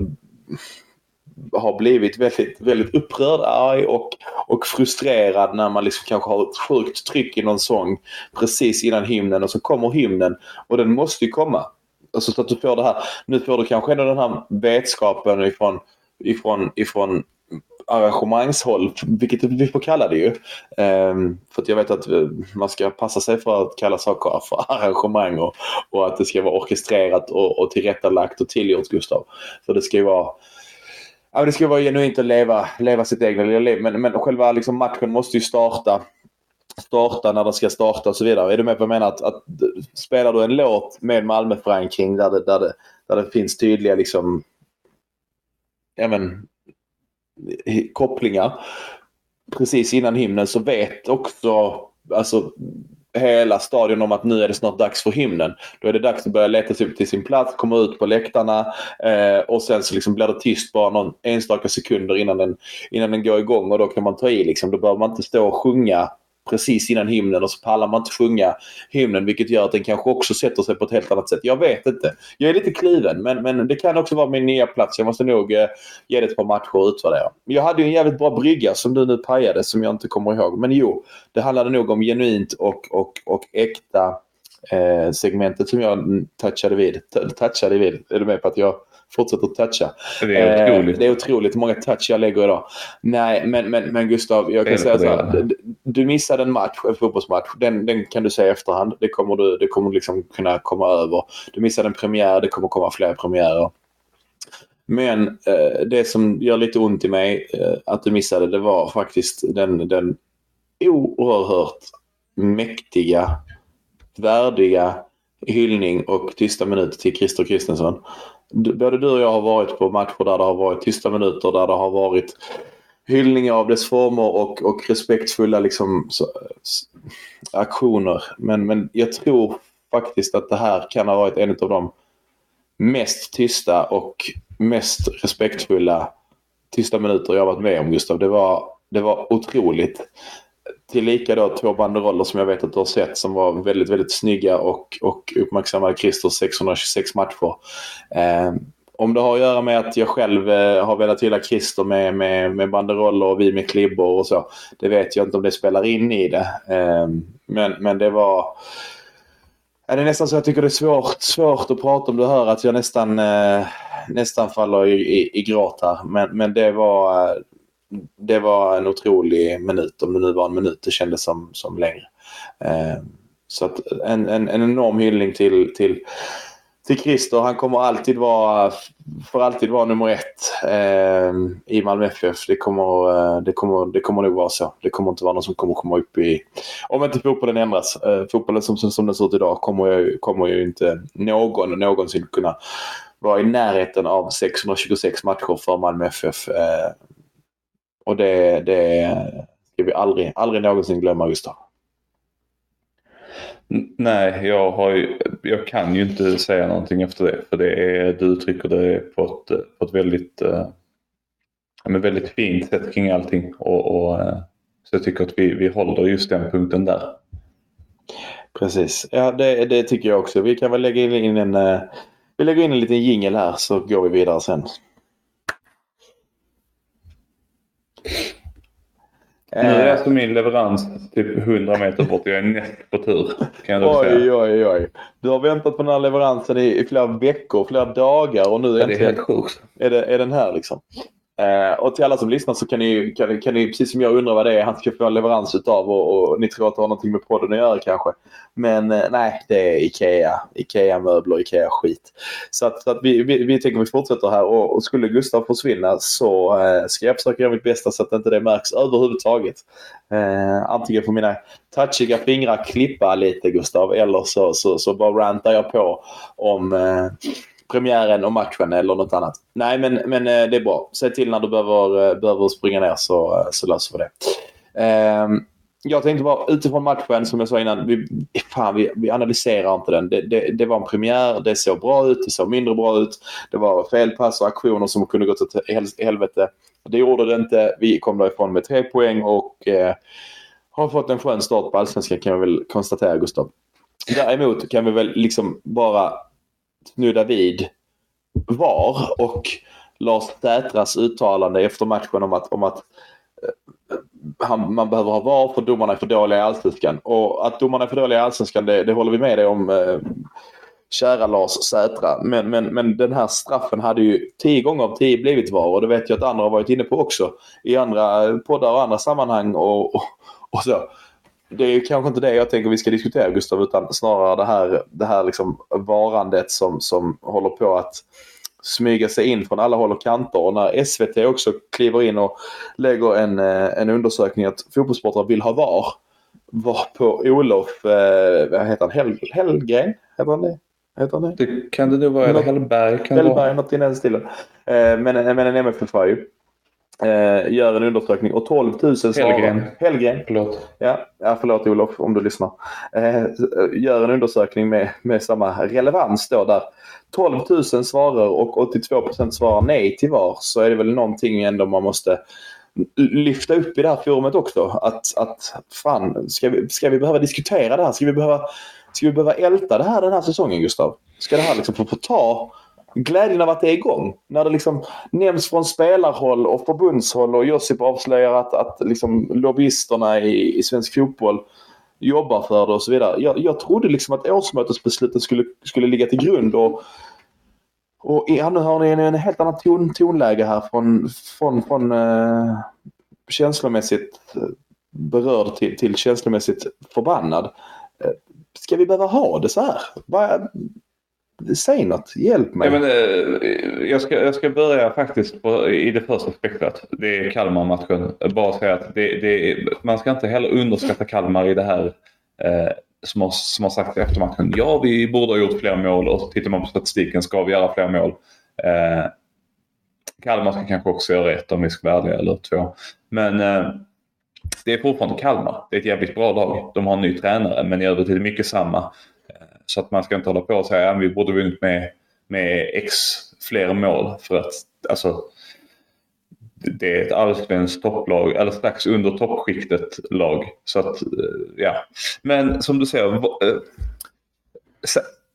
har blivit väldigt, väldigt upprörd, arg och, och frustrerad när man liksom kanske har ett sjukt tryck i någon sång precis innan hymnen och så kommer hymnen och den måste ju komma. Alltså så att du får det här. Nu får du kanske ändå den här vetskapen ifrån, ifrån, ifrån arrangemangshåll, vilket vi får kalla det ju. Um, för att jag vet att eh, man ska passa sig för att kalla saker för arrangemang och, och att det ska vara orkestrerat och, och tillrättalagt och tillgjort Gustav. För det ska ju vara Ja, det ska vara genuint att leva, leva sitt egna lilla liv. Men, men själva liksom matchen måste ju starta starta när det ska starta och så vidare. Är du med på vad jag menar? Att, att, spelar du en låt med Malmöförankring där det, där det, där det finns tydliga liksom, ja, men, kopplingar precis innan hymnen så vet också alltså, hela stadion om att nu är det snart dags för hymnen. Då är det dags att börja leta sig upp till sin plats, komma ut på läktarna eh, och sen så liksom blir det tyst bara någon enstaka sekunder innan den, innan den går igång och då kan man ta i. Liksom. Då behöver man inte stå och sjunga precis innan hymnen och så pallar man inte sjunga hymnen vilket gör att den kanske också sätter sig på ett helt annat sätt. Jag vet inte. Jag är lite kluven men, men det kan också vara min nya plats. Jag måste nog eh, ge det ett par matcher och utvärdera. Jag hade ju en jävligt bra brygga som du nu pajade som jag inte kommer ihåg. Men jo, det handlade nog om genuint och, och, och äkta eh, segmentet som jag touchade vid. touchade vid. Är du med på att jag fortsätter att toucha. Det är otroligt. Eh, det är otroligt många touch jag lägger idag. Nej, men, men, men Gustav, jag kan säga så här. Du missade en match, en fotbollsmatch. Den, den kan du säga i efterhand. Det kommer du det kommer liksom kunna komma över. Du missade en premiär, det kommer komma fler premiärer. Men eh, det som gör lite ont i mig eh, att du missade, det var faktiskt den, den oerhört mäktiga, värdiga hyllning och tysta minut till Christer Kristensson både du och jag har varit på matcher där det har varit tysta minuter, där det har varit hyllningar av dess former och, och respektfulla liksom, så, aktioner. Men, men jag tror faktiskt att det här kan ha varit en av de mest tysta och mest respektfulla tysta minuter jag varit med om Gustav. Det var, det var otroligt tillika då två banderoller som jag vet att du har sett som var väldigt, väldigt snygga och, och uppmärksammade Christers 626 matcher. Eh, om det har att göra med att jag själv eh, har velat hylla Christer med, med, med banderoller och vi med klibbor och så. Det vet jag inte om det spelar in i det. Eh, men, men det var... Det är nästan så jag tycker det är svårt, svårt att prata om. Du hör att jag nästan, eh, nästan faller i, i, i gråt här. Men, men det var eh, det var en otrolig minut, om det nu var en minut. Det kändes som, som längre. Eh, så att en, en, en enorm hyllning till, till, till Christer. Han kommer alltid vara, får alltid vara nummer ett eh, i Malmö FF. Det kommer, eh, det, kommer, det kommer nog vara så. Det kommer inte vara någon som kommer komma upp i... Om inte fotbollen ändras. Eh, fotbollen som, som den ser ut idag kommer ju, kommer ju inte någon någonsin kunna vara i närheten av 626 matcher för Malmö FF. Eh, och det, det ska vi aldrig, aldrig någonsin glömma Gustav. Nej, jag, har ju, jag kan ju inte säga någonting efter det. För det är, du uttrycker det på ett, på ett väldigt, äh, väldigt fint sätt kring allting. Och, och, äh, så jag tycker att vi, vi håller just den punkten där. Precis, ja det, det tycker jag också. Vi kan väl lägga in en, äh, vi lägger in en liten jingel här så går vi vidare sen. Nu är alltså min leverans typ 100 meter bort. Jag är näst på tur. Kan jag oj, säga. oj, oj. Du har väntat på den här leveransen i, i flera veckor, flera dagar och nu ja, sjukt. Är, det, är den här liksom. Eh, och till alla som lyssnar så kan ni, kan, kan ni, precis som jag, undra vad det är han ska få en leverans utav och, och ni tror att det har någonting med podden att göra kanske. Men eh, nej, det är Ikea. Ikea-möbler, Ikea-skit. Så att, så att vi, vi, vi tänker vi fortsätter här och, och skulle Gustav försvinna så eh, ska jag försöka göra mitt bästa så att inte det märks överhuvudtaget. Eh, antingen får mina touchiga fingrar klippa lite Gustav eller så, så, så bara rantar jag på om eh, premiären och matchen eller något annat. Nej, men, men eh, det är bra. Säg till när du behöver, eh, behöver springa ner så, eh, så löser vi det. Ehm, jag tänkte bara utifrån matchen som jag sa innan. Vi, fan, vi, vi analyserar inte den. Det, det, det, var en premiär. Det såg bra ut. Det såg mindre bra ut. Det var felpass och aktioner som kunde gått åt helvete. Det gjorde det inte. Vi kom därifrån med tre poäng och eh, har fått en skön start på allsvenskan kan jag väl konstatera Gustav. Däremot kan vi väl liksom bara snudda vid VAR och Lars Sätras uttalande efter matchen om att, om att eh, han, man behöver ha VAR för domarna är för dåliga i Allsvenskan. Och att domarna är för dåliga i Allsvenskan det, det håller vi med dig om. Eh, kära Lars Sätra. Men, men, men den här straffen hade ju tio gånger av tio blivit VAR och det vet jag att andra har varit inne på också. I andra poddar och andra sammanhang och, och, och så. Det är kanske inte det jag tänker vi ska diskutera Gustav utan snarare det här, det här liksom varandet som, som håller på att smyga sig in från alla håll och kanter. Och när SVT också kliver in och lägger en, eh, en undersökning att fotbollssportare vill ha VAR. Var på Olof, eh, vad heter han, Hell, Hellgren? Heter han det? Heter han det? Det kan det nog vara. Eller Hellberg kan det vara. Hellberg, något i den stilen. Eh, men, men en MFF ju. Eh, gör en undersökning och 12 000 svarar. Hellgren. Hellgren. Förlåt. Ja, ja, förlåt Olof om du lyssnar. Eh, gör en undersökning med, med samma relevans då där 12 000 svarar och 82% svarar nej till VAR så är det väl någonting ändå man måste lyfta upp i det här forumet också. Att, att fan, ska vi, ska vi behöva diskutera det här? Ska vi behöva, ska vi behöva älta det här den här säsongen Gustav? Ska det här liksom få, få ta glädjen av att det är igång? När det liksom nämns från spelarhåll och förbundshåll och Josip avslöjar att, att liksom lobbyisterna i, i svensk fotboll jobbar för det och så vidare. Jag, jag trodde liksom att årsmötesbesluten skulle, skulle ligga till grund och och ja, nu har ni en, en helt annan ton, tonläge här från, från, från eh, känslomässigt eh, berörd till, till känslomässigt förbannad. Eh, ska vi behöva ha det så här? Bara, säg något, hjälp mig. Ja, men, eh, jag, ska, jag ska börja faktiskt på, i det första spektrat. Det är Kalmar-matchen. Bara säga att det, det, man ska inte heller underskatta Kalmar i det här eh, som har, som har sagt efter matchen. Ja, vi borde ha gjort fler mål och tittar man på statistiken ska vi göra fler mål. Eh, Kalmar ska kanske också göra ett om vi ska vara ärliga, eller två. Men eh, det är fortfarande Kalmar. Det är ett jävligt bra lag. De har en ny tränare men i övrigt är det mycket samma. Så att man ska inte hålla på och säga att vi borde vunnit med, med x fler mål. För att alltså, det är ett allsvenskt topplag, eller strax under toppskiktet lag. Så att, eh, ja. Men som du säger, eh,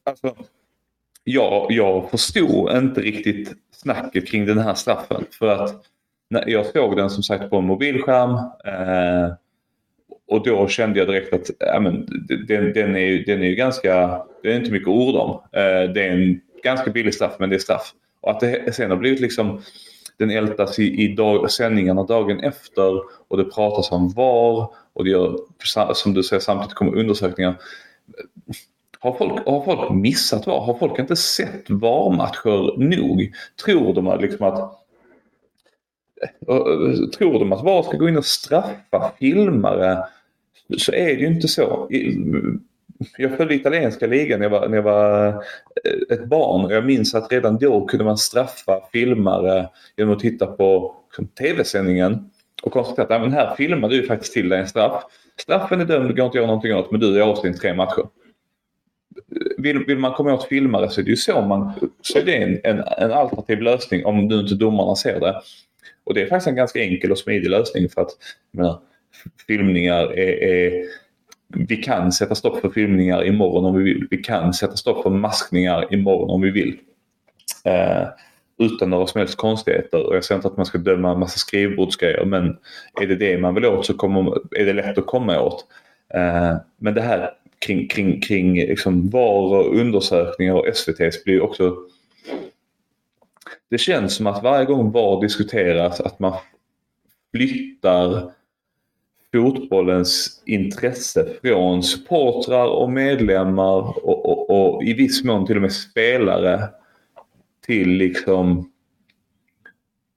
alltså, jag, jag förstod inte riktigt snacket kring den här straffen. För att när jag såg den som sagt på en mobilskärm eh, och då kände jag direkt att ja, men, den, den, är, den är ju ganska, det är inte mycket ord om. Eh, det är en ganska billig straff men det är straff. Och att det sen har blivit liksom den ältas i, i dag, sändningarna dagen efter och det pratas om VAR och det gör, som du säger, samtidigt kommer undersökningar. Har folk, har folk missat VAR? Har folk inte sett VAR-matcher nog? Tror de liksom att eh, Tror de att VAR ska gå in och straffa filmare så är det ju inte så jag följde italienska ligan när jag, var, när jag var eh, ett barn och jag minns att redan då kunde man straffa filmare genom att titta på tv-sändningen och konstatera att men här filmar du faktiskt till dig en straff. Straffen är dömd, du går inte att göra någonting åt men du är avstängd tre matcher. Vill, vill, man komma åt filmare så är det ju så man så är det en, en, en alternativ lösning om nu inte domarna ser det. Och det är faktiskt en ganska enkel och smidig lösning för att menar, filmningar är, är vi kan sätta stopp för filmningar imorgon om vi vill. Vi kan sätta stopp för maskningar imorgon om vi vill. Eh, utan några som helst konstigheter. Och jag säger inte att man ska döma en massa skrivbordsgrejer men är det det man vill åt så kommer, är det lätt att komma åt. Eh, men det här kring, kring, kring liksom VAR och undersökningar och SVT blir också... Det känns som att varje gång VAR diskuteras att man flyttar fotbollens intresse från supportrar och medlemmar och, och, och, i viss mån till och med spelare till liksom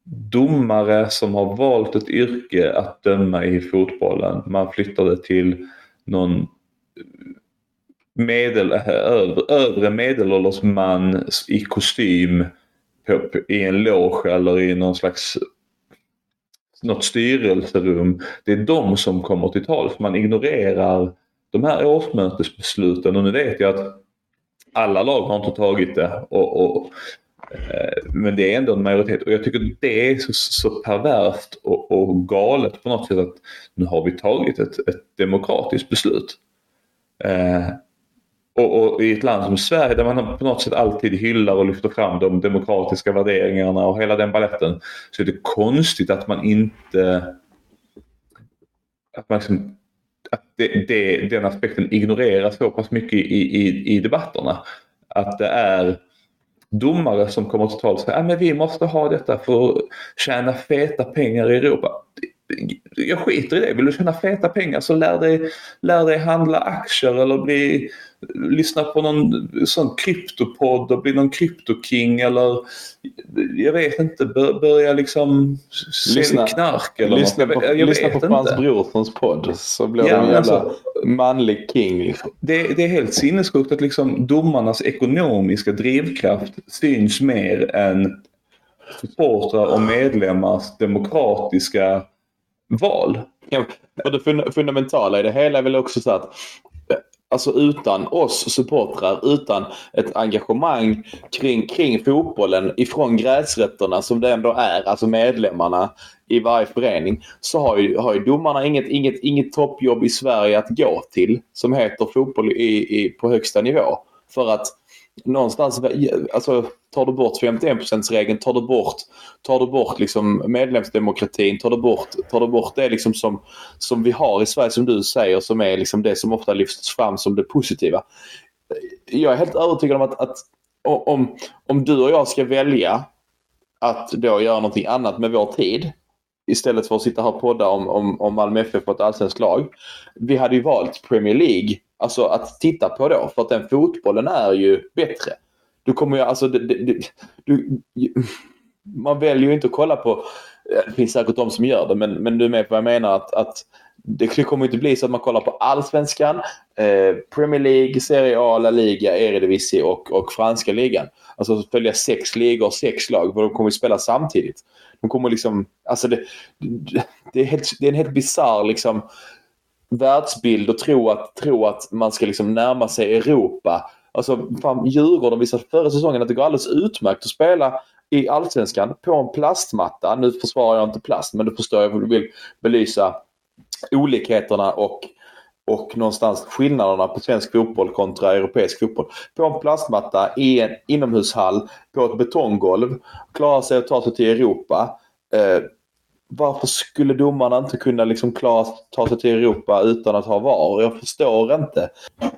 domare som har valt ett yrke att döma i fotbollen. Man flyttar det till någon medel, övre, övre medelålders man i kostym på, i en loge eller i någon slags något styrelserum. Det är de som kommer till tals. Man ignorerar de här årsmötesbesluten och nu vet jag att alla lag har inte tagit det. Och, och eh, men det är ändå en majoritet och jag tycker det är så, så perverst och, och, galet på något sätt att nu har vi tagit ett, ett demokratiskt beslut. Eh, och, och, i ett land som Sverige där man på något sätt alltid hyllar och lyfter fram de demokratiska värderingarna och hela den balletten. Så är det konstigt att man inte... Att, man liksom, att det, det, den aspekten ignoreras så pass mycket i, i, i debatterna. Att det är domare som kommer till tals och säger att ah, vi måste ha detta för att tjäna feta pengar i Europa jag skiter i det. Vill du tjäna feta pengar så lär dig, lär dig handla aktier eller bli, lyssna på någon sån kryptopodd och bli någon kryptoking eller jag vet inte, börja liksom lyssna, knark eller lyssna något. På, jag, jag lyssna på Frans Brorssons podd så blir ja, du en jävla alltså, manlig king. Liksom. Det, det, är helt sinnessjukt att liksom domarnas ekonomiska drivkraft syns mer än supportrar och medlemmars demokratiska val. Ja, och det fundamentala i det hela är väl också så att alltså utan oss supportrar, utan ett engagemang kring, kring fotbollen ifrån gräsrötterna som det ändå är, alltså medlemmarna i varje förening, så har ju, har ju domarna inget, inget, inget toppjobb i Sverige att gå till som heter fotboll i, i, på högsta nivå. För att någonstans, alltså tar du bort 51%-regeln, tar du bort, tar du bort liksom medlemsdemokratin, tar du bort, tar du bort det liksom som, som vi har i Sverige som du säger som är liksom det som ofta lyfts fram som det positiva. Jag är helt övertygad om att, att om, om du och jag ska välja att då göra någonting annat med vår tid istället för att sitta här och podda om, om, om Malmö FF på ett allsvenskt lag. Vi hade ju valt Premier League alltså att titta på då för att den fotbollen är ju bättre. Du kommer ju alltså... Det, det, du, man väljer ju inte att kolla på... Det finns säkert de som gör det men, men du är med på vad jag menar att, att det kommer inte bli så att man kollar på allsvenskan, eh, Premier League, Serie A, La Liga, Eredivisie och, och franska ligan. Alltså följa sex ligor, sex lag, för de kommer att spela samtidigt. De kommer liksom, alltså det, det, är, helt, det är en helt bisarr liksom världsbild och tro att, tro att man ska liksom närma sig Europa. Alltså fan, Djurgården visade förra säsongen att det går alldeles utmärkt att spela i Allsvenskan på en plastmatta. Nu försvarar jag inte plast men du förstår jag vill belysa olikheterna och, och någonstans skillnaderna på svensk fotboll kontra europeisk fotboll. På en plastmatta i en inomhushall på ett betonggolv. Klarar sig att ta sig till Europa. Eh, varför skulle domarna inte kunna liksom klara ta sig till Europa utan att ha VAR? Jag förstår inte.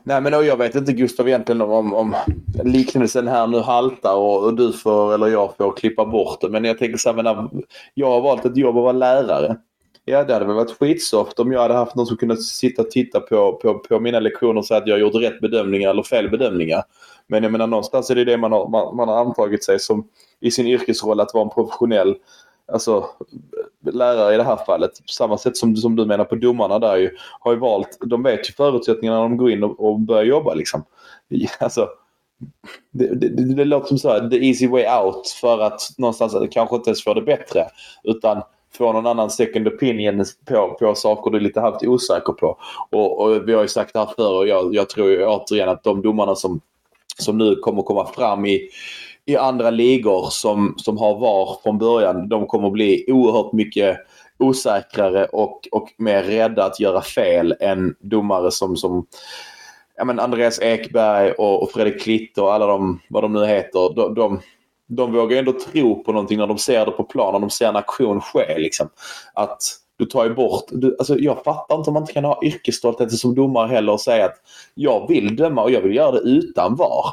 Nej men jag vet inte Gustav egentligen om, om liknelsen här nu haltar och, och, du får eller jag får klippa bort det. Men jag tänker så här, menar, jag har valt ett jobb att vara lärare. Ja, det hade väl varit skitsoft om jag hade haft någon som kunde sitta och titta på, på, på mina lektioner och säga att jag gjort rätt bedömningar eller fel bedömningar. Men jag menar någonstans är det det man har, man, man har antagit sig som i sin yrkesroll att vara en professionell alltså, lärare i det här fallet. På samma sätt som, som du menar på domarna där ju, har ju valt, de vet ju förutsättningarna när de går in och, och börjar jobba liksom. Alltså, det, det, det, det låter som så här, the easy way out för att någonstans kanske inte ens få det bättre. Utan få någon annan second opinion på, på saker du är lite halvt osäker på. Och, och vi har ju sagt det här förr och jag, jag tror ju återigen att de domarna som, som nu kommer komma fram i i andra ligor som, som har VAR från början, de kommer bli oerhört mycket osäkrare och, och mer rädda att göra fel än domare som, som ja, men Andreas Ekberg och, och Fredrik Klitt och alla de, vad de nu heter. De, de, de vågar ändå tro på någonting när de ser det på plan, när de ser en aktion ske. Liksom. Att du tar ju bort... Du, alltså jag fattar inte om man inte kan ha yrkesstolthet som domare heller och säga att jag vill döma och jag vill göra det utan VAR.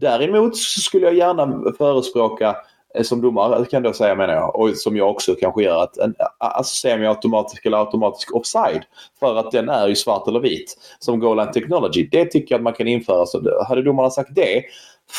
Däremot så skulle jag gärna förespråka eh, som domare kan jag säga menar jag och som jag också kanske gör att en alltså semiautomatisk eller automatisk offside för att den är ju svart eller vit som goal line technology. Det tycker jag att man kan införa. Så hade domarna sagt det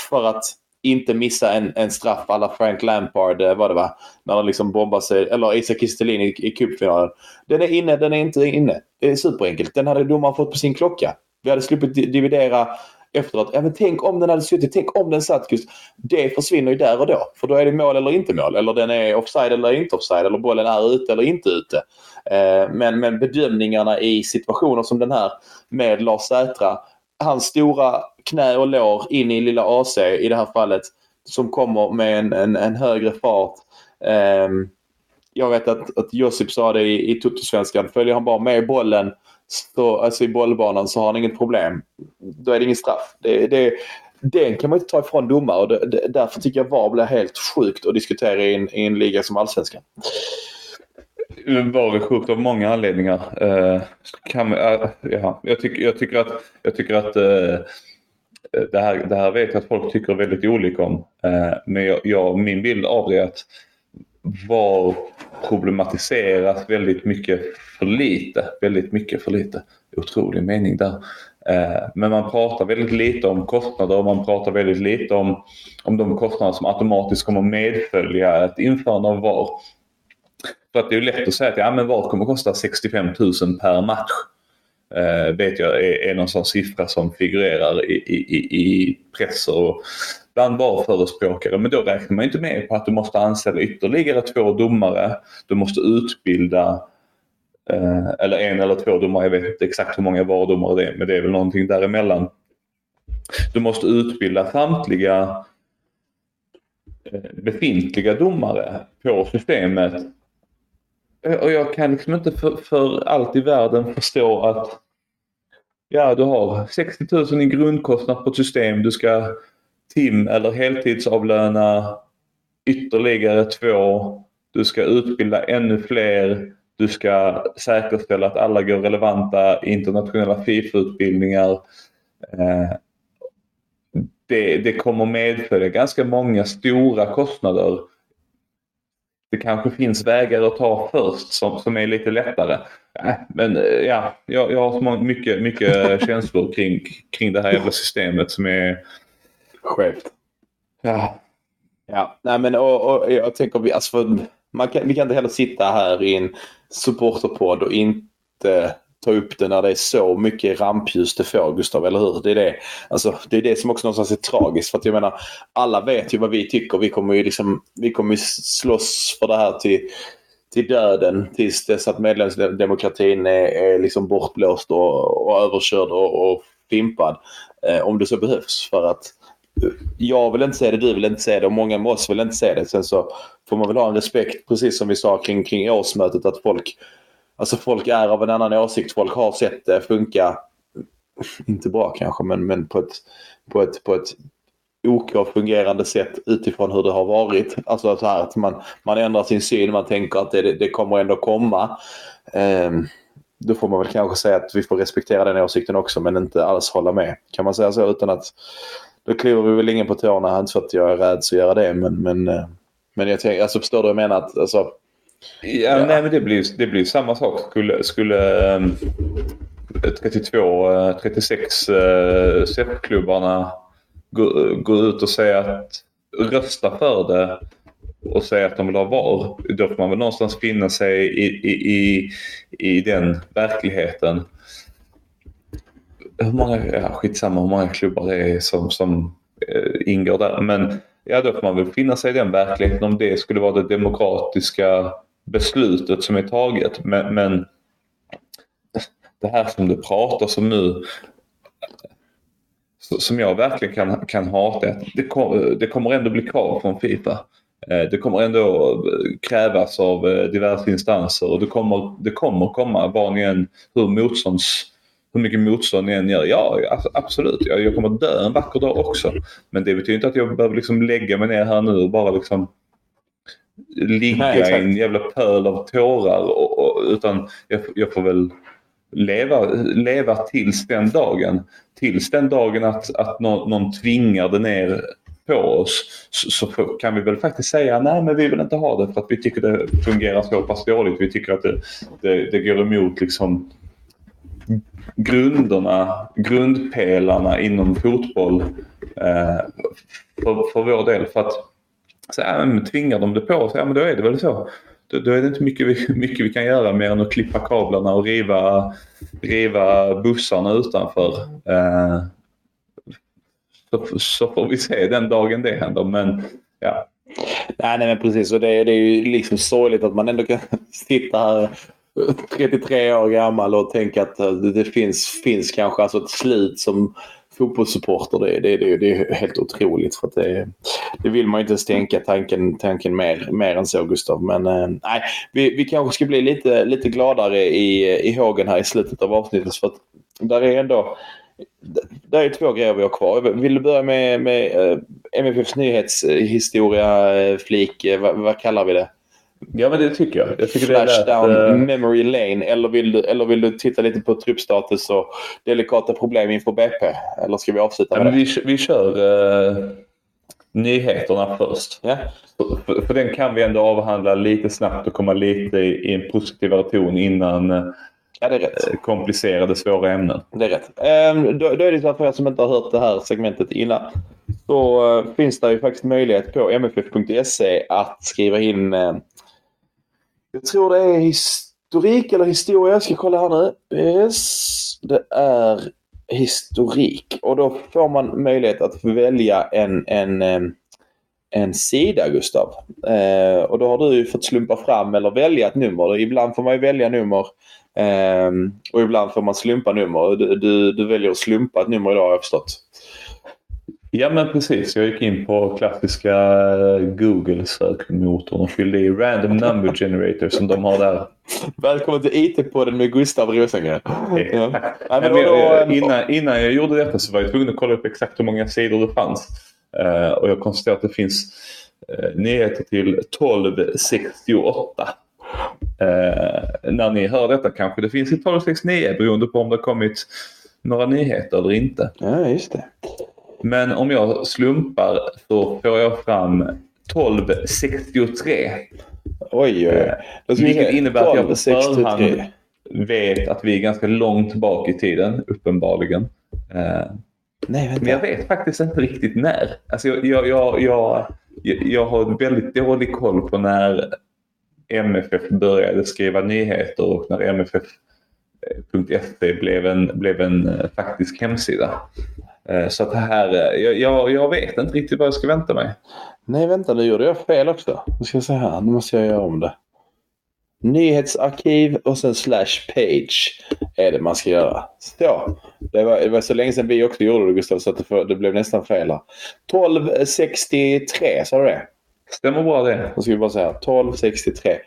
för att inte missa en, en straff alla Frank Lampard, eh, vad det var, när han liksom bombar sig, eller Isak Kistelin i, i cupfinalen. Den är inne, den är inte inne. Det är superenkelt. Den hade domaren fått på sin klocka. Vi hade sluppit dividera efteråt. Ja, men tänk om den hade suttit, tänk om den satt just. Det försvinner ju där och då. För då är det mål eller inte mål. Eller den är offside eller inte offside. Eller bollen är ute eller inte ute. Eh, men, men bedömningarna i situationer som den här med Lars Sätra. Hans stora knä och lår in i lilla AC i det här fallet. Som kommer med en, en, en högre fart. Eh, jag vet att, att Josip sa det i, i Tuttosvenskan. Följer han bara med bollen så, alltså i bollbanan så har han inget problem. Då är det ingen straff. Det, det, den kan man inte ta ifrån domare och det, det, därför tycker jag VAR blir helt sjukt att diskutera i en, i en liga som allsvenskan. VAR är sjukt av många anledningar. Uh, kan, uh, ja, jag, tycker, jag tycker att, jag tycker att uh, det, här, det här vet jag att folk tycker väldigt olika om. men jag, jag, min bild av det är att VAR problematiseras väldigt mycket för lite. Väldigt mycket för lite. Otrolig mening där. Eh, men man pratar väldigt lite om kostnader och man pratar väldigt lite om, om de kostnader som automatiskt kommer medfölja ett införande av VAR. För att det är lätt att säga att ja, men VAR kommer att kosta 65 000 per match. Eh, vet jag är, är någon sån siffra som figurerar i, i, i press och bland VAR-förespråkare. Men då räknar man inte med på att du måste anställa ytterligare två domare. Du måste utbilda eh, eller en eller två domare. Jag vet inte exakt hur många VAR-domare det är men det är väl någonting däremellan. Du måste utbilda samtliga eh, befintliga domare på systemet. Eh, och jag kan liksom inte för, för allt i världen förstå att ja, du har 60 000 i grundkostnad på ett system. Du ska tim eller heltidsavlöna ytterligare två. Du ska utbilda ännu fler. Du ska säkerställa att alla går relevanta internationella Fifa-utbildningar. Eh, det, det kommer medföra ganska många stora kostnader. Det kanske finns vägar att ta först som, som är lite lättare. Men eh, ja, jag, jag har så mycket, mycket känslor kring, kring det här jävla systemet som är skevt. Ja. Ja, nej men och, och jag tänker vi, alltså, man kan, vi kan inte heller sitta här i en supporterpodd och inte ta upp det när det är så mycket rampljus det får Gustav, eller hur? Det är det, alltså, det, är det som också någonstans är tragiskt. För att jag menar, alla vet ju vad vi tycker. Vi kommer ju liksom, vi kommer slåss för det här till, till döden tills dess att medlemsdemokratin är, är liksom bortblåst och, och överkörd och, och fimpad. Eh, om det så behövs. För att jag vill inte säga det, du vill inte säga det och många med oss vill inte säga det. Sen så får man väl ha en respekt, precis som vi sa kring, kring årsmötet, att folk, alltså folk är av en annan åsikt. Folk har sett det funka, inte bra kanske, men, men på ett, på ett, på ett OK fungerande sätt utifrån hur det har varit. Alltså så här att man, man ändrar sin syn, man tänker att det, det kommer ändå komma. Um, då får man väl kanske säga att vi får respektera den åsikten också men inte alls hålla med. Kan man säga så utan att då kliver vi väl ingen på tårna. Inte för att jag är rädd att göra det men, men, eh, men jag tänker, alltså förstår du vad jag menar? Att, alltså, ja, ja, Nej men det blir, det blir samma sak. Skulle, skulle um, 32, 36 uh, SEF-klubbarna gå, gå ut och säga att rösta för det och säga att de vill ha VAR. Då får man väl någonstans finna sig i, i, i, i den verkligheten hur många, ja, skitsamma hur många klubbar det är som, som eh, ingår där. Men ja, då får man väl finna sig i den verkligheten om det skulle vara det demokratiska beslutet som är taget. Men, men det här som du pratar om nu som jag verkligen kan, kan hata det, kom, det kommer ändå bli krav från Fifa. Eh, det kommer ändå eh, krävas av eh, diverse instanser och det kommer, det kommer komma vad ni än, hur motstånds hur mycket motstånd ni än gör. Ja, absolut. Jag, jag kommer dö en vacker dag också. Men det betyder inte att jag behöver liksom lägga mig ner här nu och bara liksom ligga i en jävla pöl av tårar. Och, och, utan jag, jag, får väl leva, leva tills den dagen. Tills den dagen att, att någon, någon tvingar det ner på oss så, så, kan vi väl faktiskt säga nej men vi vill inte ha det för att vi tycker det fungerar så pass dåligt. Vi tycker att det, det, det går emot liksom grunderna, grundpelarna inom fotboll eh, för, för vår del. För att så, ja, men tvingar de det på oss, ja men då är det väl så. Då, då, är det inte mycket vi, mycket vi kan göra mer än att klippa kablarna och riva, riva bussarna utanför. Eh, så, så, får vi se den dagen det händer. Men ja, Nej, nej men precis. Och det, det är ju liksom sorgligt att man ändå kan sitta här 33 år gammal och tänka att eh, det finns, finns kanske alltså ett slut som fotbollssupporter. Det, det, det, det är helt otroligt. För att det, det vill man ju inte ens tänka tanken, tanken mer, mer än så Gustav. Men eh, nej, vi, vi kanske ska bli lite, lite gladare i, i hågen här i slutet av avsnittet. För att där är ändå det är två grejer vi har kvar. Vill du börja med, med eh, MFFs nyhetshistoria-flik? Eh, vad, vad, kallar vi det? Ja, men det tycker jag. jag tycker Flashdown det uh... memory lane. Eller vill, du, eller vill du titta lite på truppstatus och delikata problem inför BP? Eller ska vi avsluta med ja, det? Vi, vi kör uh, nyheterna först. Ja. För, för, den kan vi ändå avhandla lite snabbt och komma lite i, i en positivare ton innan Ja, det är rätt. Eh, komplicerade, svåra ämnen. Det är rätt. Ehm, då, då är det så att för er som inte har hört det här segmentet innan. Så uh, finns det ju faktiskt möjlighet på mff.se att skriva in, uh, jag tror det är historik eller historia. Jag ska kolla här nu. Yes, det är historik. Och då får man möjlighet att välja en, en, en sida, Gustav. Eh, och då har du ju fått slumpa fram eller välja ett nummer. Ibland får man ju välja nummer eh, och ibland får man slumpa nummer. Du, du, du, väljer att slumpa ett nummer idag har jag förstått. Ja men precis. Jag gick in på klassiska eh, Google-sökmotorn och fyllde i random number generator som de har där. Välkommen till IT-podden med Gustav Rosengren. Okay. Ja. Ja, men då, innan, innan jag gjorde detta så var jag tvungen att kolla upp exakt hur många sidor det fanns. Uh, och jag konstaterade att det finns uh, nyheter till 1268. Eh, när ni hör detta kanske det finns i 1269 beroende på om det kommit några nyheter eller inte. Ja, just det. Men om jag slumpar så får jag fram 1263. Oj, oj. Vilket innebär att jag på förhand vet att vi är ganska långt bak i tiden, uppenbarligen. Eh, Nej, vänta. Men jag vet faktiskt inte riktigt när. Alltså jag, jag, jag, jag, jag har väldigt dålig koll på när MFF började skriva nyheter och när MFF.se blev en, blev en eh, faktisk hemsida. Eh, så att här, eh, jag, jag vet inte riktigt vad jag ska vänta mig. Nej vänta nu gjorde jag fel också. Nu ska jag se här, nu måste jag göra om det. Nyhetsarkiv och sen slash page är det man ska göra. Så. Det var, det var så länge sedan vi också gjorde det Gustav så att det, för, det blev nästan fel här. 1263, sa du det? Stämmer bra det. Då ska vi bara säga 1263.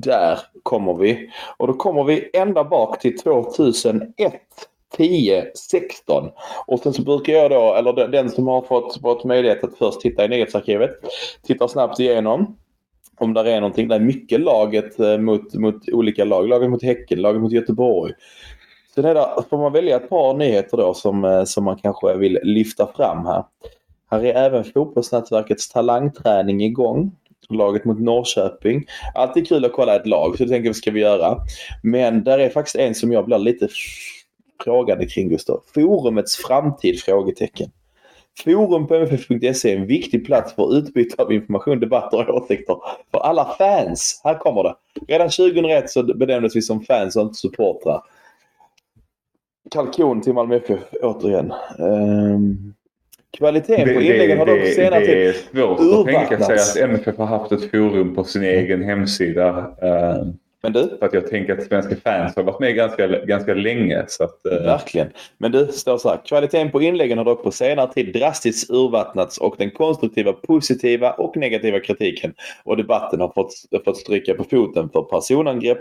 Där kommer vi. Och då kommer vi ända bak till 2001. 10, 16. Och sen så brukar jag då, eller den, den som har fått, fått möjlighet att först titta i nyhetsarkivet, tittar snabbt igenom om där är någonting. Det är mycket laget eh, mot, mot olika lag. Laget mot Häcken, laget mot Göteborg. Sen är det, får man välja ett par nyheter då som, eh, som man kanske vill lyfta fram här. Här är även fotbollsnätverkets talangträning igång. Laget mot Norrköping. Alltid kul att kolla ett lag, så det tänker vi ska vi göra. Men där är faktiskt en som jag blir lite frågande kring Gustav. Forumets framtid? Frågetecken. Forum på mff.se är en viktig plats för utbyte av information, debatter och åsikter för alla fans. Här kommer det. Redan 2001 så benämndes vi som fans och inte supportrar. Kalkon till Malmö FF återigen. Um, Kvaliteten på inläggen har dock senare tid Det är svårt att tänka sig att MFF har haft ett forum på sin egen hemsida. Uh, men du? För att jag tänker att svenska fans har varit med ganska, ganska länge. Så att, uh... Verkligen. Men du, står så här. Kvaliteten på inläggen har dock på senare tid drastiskt urvattnats och den konstruktiva, positiva och negativa kritiken och debatten har fått, fått stryka på foten för personangrepp,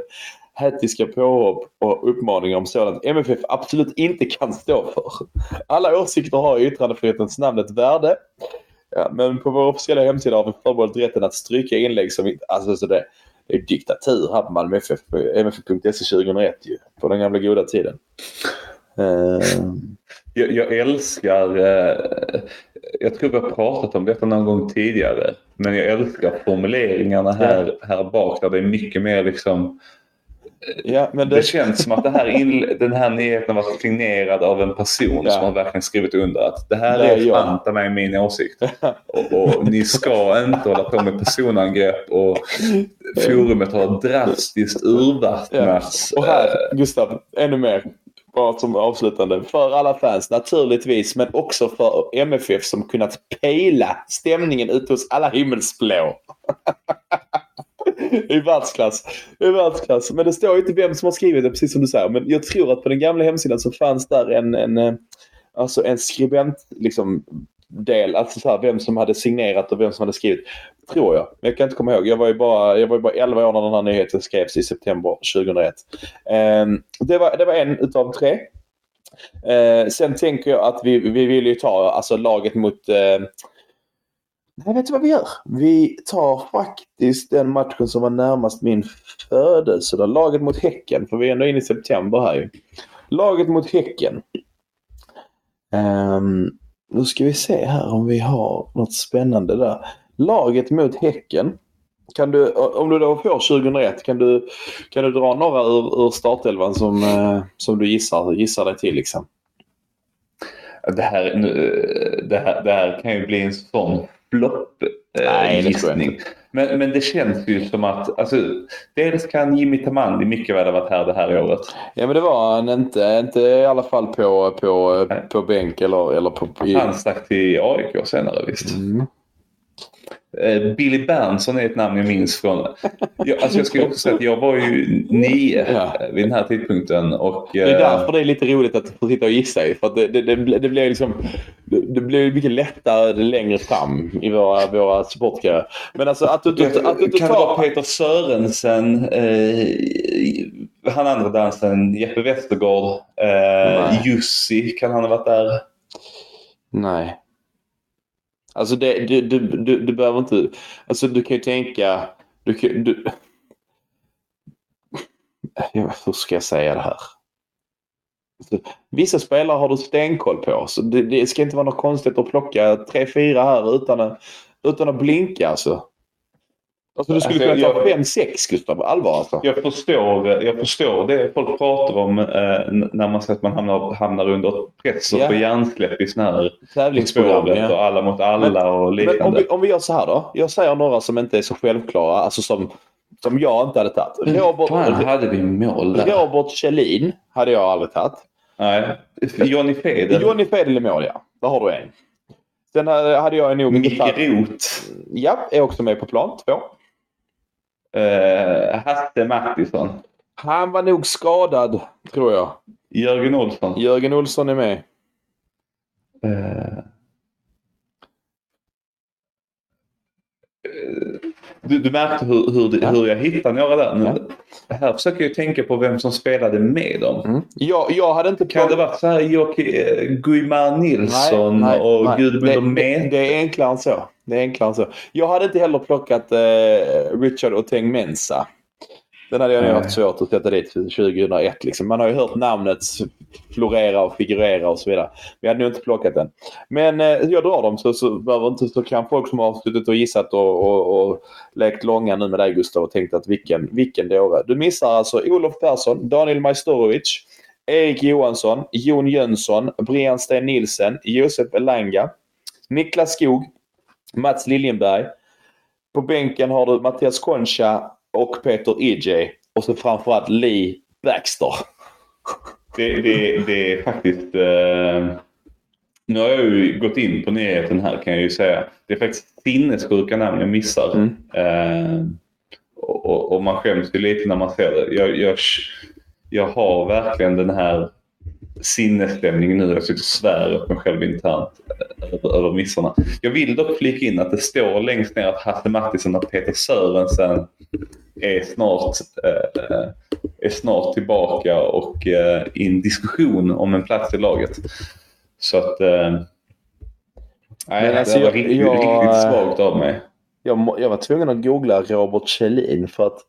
hätiska påhopp och uppmaningar om sådant MFF absolut inte kan stå för. Alla åsikter har i yttrandefrihetens namn ett värde. Ja, men på vår officiella hemsida har vi förbehållit rätten att stryka inlägg som inte... Alltså så det, det är diktatur här på Malmö FF. MFF.se 2001 ju. På den gamla goda tiden. Uh... Jag, jag, älskar... Uh, jag tror vi har pratat om detta någon gång tidigare. Men jag älskar formuleringarna här, här bak där det är mycket mer liksom Ja, men det... det känns som att det här den här nyheten var signerad av en person ja. som har verkligen skrivit under att det här det är, fan mig min åsikt. och, och, ni ska inte hålla på med personangrepp och forumet har drastiskt urvattnats. Ja. Och här, Gustav, ännu mer bara som avslutande. För alla fans naturligtvis, men också för MFF som kunnat pejla stämningen ute hos alla himmelsblå. I världsklass. I världsklass. Men det står inte vem som har skrivit det, precis som du säger. Men jag tror att på den gamla hemsidan så fanns där en, en, eh, alltså en skribent liksom, del, alltså så här, vem som hade signerat och vem som hade skrivit. Tror jag. Men jag kan inte komma ihåg. Jag var ju bara, jag var ju bara 11 år när den här nyheten skrevs i september 2001. Ehm, det, var, det var en utav tre. Ehm, sen tänker jag att vi, vi vill ju ta alltså, laget mot eh, Nej, vet du vad vi gör? Vi tar faktiskt den matchen som var närmast min födelsedag. Laget mot Häcken. För vi är ändå inne i september här ju. Laget mot Häcken. Um, nu ska vi se här om vi har något spännande där. Laget mot Häcken. Kan du, om du då får 2001, kan du, kan du dra några ur, ur startelvan som, uh, som du gissar, gissar dig till? Liksom? Det här, eh, det, här, det här kan ju bli en sån flopp-gissning. Eh, men, men det känns ju som att alltså, dels kan Jimmy Tamandi mycket väl ha varit här det här året. Ja men det var han inte. Inte i alla fall på, på, på bänk eller, eller på... Han stack till AIK senare visst. Mm. Eh, Billy Bernson är ett namn jag minns från... Jag, alltså jag ska också säga att jag var ju nio ja. vid den här tidpunkten. Och, det är därför eh, det är lite roligt att få sitta och gissa. För det, det, det, det, blir liksom, det, blir mycket lättare längre fram i våra, våra supportkarriärer. Men alltså att du, att, att du Kan tar... det vara Peter Sörensen, eh, han andra dansen, Jeppe Westergård, eh, Jussi, kan han ha varit där? Nej. Alltså det, du, du, du, du behöver inte... Alltså du kan ju tänka... Du kan, du, ja, hur ska jag säga det här? Alltså, vissa spelare har du stenkoll på. Så det, det ska inte vara något konstigt att plocka tre, fyra här utan, utan att blinka. Alltså. Alltså du skulle alltså, kunna ta 5-6 Gustav, allvar alltså. Jag förstår, jag förstår det folk pratar om eh, när man säger att man hamnar, hamnar under press och ja. får hjärnsläpp i sådana här tävlingsprogram. Ja. Och alla mot alla men, och liknande. Om vi, om vi gör så här då. Jag säger några som inte är så självklara. Alltså som, som jag inte hade tagit. Robert, Fan, hade vi mål där? Robert Kjellin hade jag aldrig tagit. Nej. Johnny Fedel. Johnny Fedel i mål ja. Där har du en. Sen hade jag nog Micke Roth. Ja, är också med på plan. Två. Uh, Hasse Mattisson. Han var nog skadad, tror jag. Jörgen Olsson. Jörgen Olsson är med. Uh, du, du märkte hur, hur, ja. hur jag hittade några där. Nu, ja. Här försöker jag tänka på vem som spelade med dem. Mm. Jag, jag hade inte... Kan det vara så här Joki, Guimar Nilsson nej, nej, och Gud det, det, det är enklare än så. Det är enklare så. Jag hade inte heller plockat eh, Richard Oteng Mensa. Den hade jag nog haft svårt att sätta dit 2001. Liksom. Man har ju hört namnet florera och figurera och så vidare. Vi hade nog inte plockat den. Men eh, jag drar dem så, så, behöver inte, så kan folk som har suttit och gissat och, och, och lekt långa nu med dig Gustav och tänkt att vilken, vilken dåre. Du missar alltså Olof Persson, Daniel Majstorovic, Erik Johansson, Jon Jönsson, Brian Sten Nilsen, Josef Elanga, Niklas Skog, Mats Liljenberg. På bänken har du Mattias Concha och Peter EJ. Och så framförallt Lee Baxter. Det, det, det är faktiskt... Eh, nu har jag ju gått in på nyheten här kan jag ju säga. Det är faktiskt sinnessjuka namn jag missar. Mm. Eh, och, och, man skäms ju lite när man ser det. Jag, jag, jag har verkligen den här sinnesstämning nu. Jag sitter och svär åt mig själv internt över, över missarna. Jag vill dock flika in att det står längst ner att Hasse Mattisson och Peter Sörensen är snart, äh, är snart tillbaka och äh, i en diskussion om en plats i laget. Så att... Äh, nej, alltså, det var riktigt, jag, riktigt svagt av mig. Jag, jag var tvungen att googla Robert Kjellin för att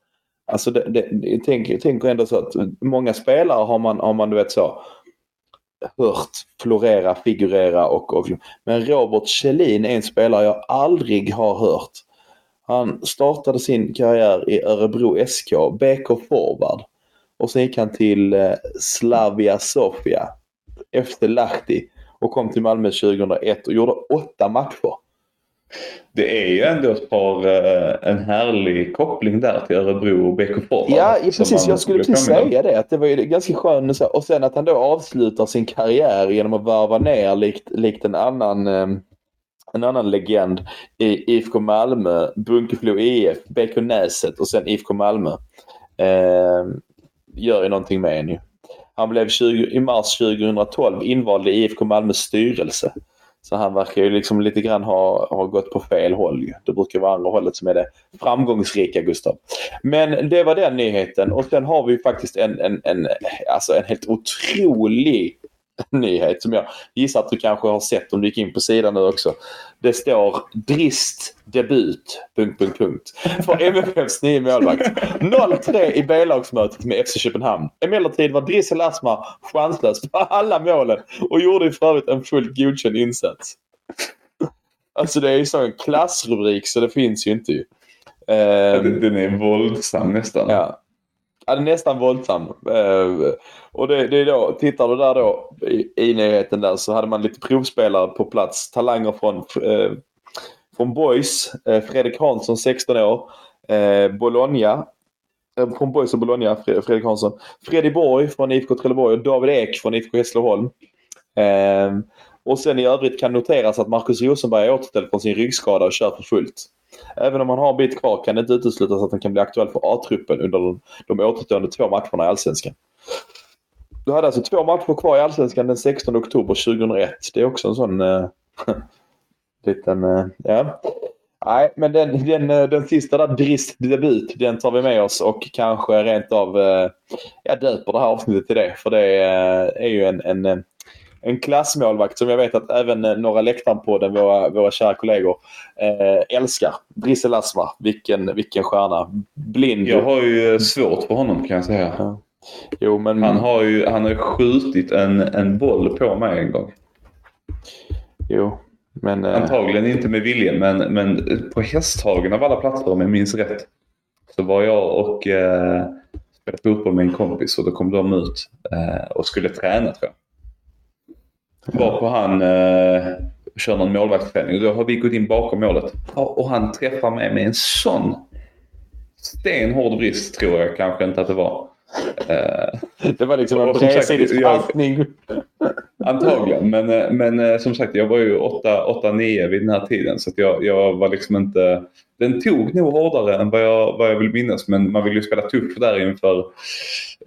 Alltså det, det, jag, tänker, jag tänker ändå så att många spelare har man, har man du vet så hört florera, figurera och, och men Robert Kjellin är en spelare jag aldrig har hört. Han startade sin karriär i Örebro SK, BK Forward. Och sen gick han till eh, Slavia Sofia efter Lahti och kom till Malmö 2001 och gjorde åtta matcher det är ju ändå ett par, eh, en härlig koppling där till Örebro och BK Forward. Ja, precis. Jag skulle precis säga det. Att det var ju ganska skönt. Och sen att han då avslutar sin karriär genom att varva ner likt, likt en annan eh, en annan legend i IFK Malmö, Bunkeflo IF, BK Näset och sen IFK Malmö. Eh, gör ju någonting med en ju. Han blev 20, i mars 2012 invald i IFK Malmös styrelse. Så han verkar ju liksom lite grann ha, ha gått på fel håll. ju. Det brukar vara andra hållet som är det framgångsrika Gustav. Men det var den nyheten och sen har vi ju faktiskt en, en, en, alltså en helt otrolig nyhet som jag gissar att du kanske har sett om du gick in på sidan nu också. Det står Drist debut... Punkt, punkt, punkt. För MFFs nye målvakt. 0-3 i B-lagsmötet med FC Köpenhamn. Emellertid var Driss Asmar chanslös på alla målen och gjorde för övrigt en fullt godkänd insats. Alltså det är ju så en klassrubrik så det finns ju inte ju. Den, den är våldsam nästan. Ja. Ja, det är nästan våldsam. Eh, och det, det är då, tittar du där då i, i nyheten där så hade man lite provspelare på plats. Talanger från, eh, från Boys. Eh, Fredrik Hansson 16 år. Eh, Bologna. Eh, från Boys och Bologna, Fredrik Hansson. Freddy Borg från IFK Trelleborg och David Ek från IFK Hässleholm. Eh, och sen i övrigt kan noteras att Marcus Rosenberg är återställd från sin ryggskada och kör för fullt. Även om han har en bit kvar kan det inte uteslutas att han kan bli aktuell för A-truppen under de, de återstående två matcherna i Allsvenskan. Du hade alltså två matcher kvar i Allsvenskan den 16 oktober 2001. Det är också en sån eh, liten... Eh, ja. Nej, men den, den, eh, den sista där, Drist debut, den tar vi med oss och kanske rent av eh, jag döper det här avsnittet till det. För det eh, är ju en, en, eh, en klassmålvakt som jag vet att även eh, Norra läktaren-podden, våra, våra kära kollegor, eh, älskar. Drissel Asmar, vilken, vilken stjärna. Blind. Jag har ju svårt för honom kan jag säga. Ja. Jo, men... Han har ju han har ju skjutit en, en boll på mig en gång. Jo, men... eh, Antagligen inte med vilja men, men på Hästhagen av alla platser om jag minns rätt. Så var jag och eh, spelade fotboll med en kompis och då kom de ut eh, och skulle träna tror jag. Varpå han eh, kör någon målvaktsträning och då har vi gått in bakom målet. Och han träffar mig med en sån stenhård brist tror jag kanske inte att det var. Eh, Det var liksom en bredsidig passning. Antagligen, men, eh, men eh, som sagt jag var ju 8-9 vid den här tiden så jag, jag var liksom inte... Den tog nog hårdare än vad jag, vad jag vill minnas men man vill ju spela tufft där inför,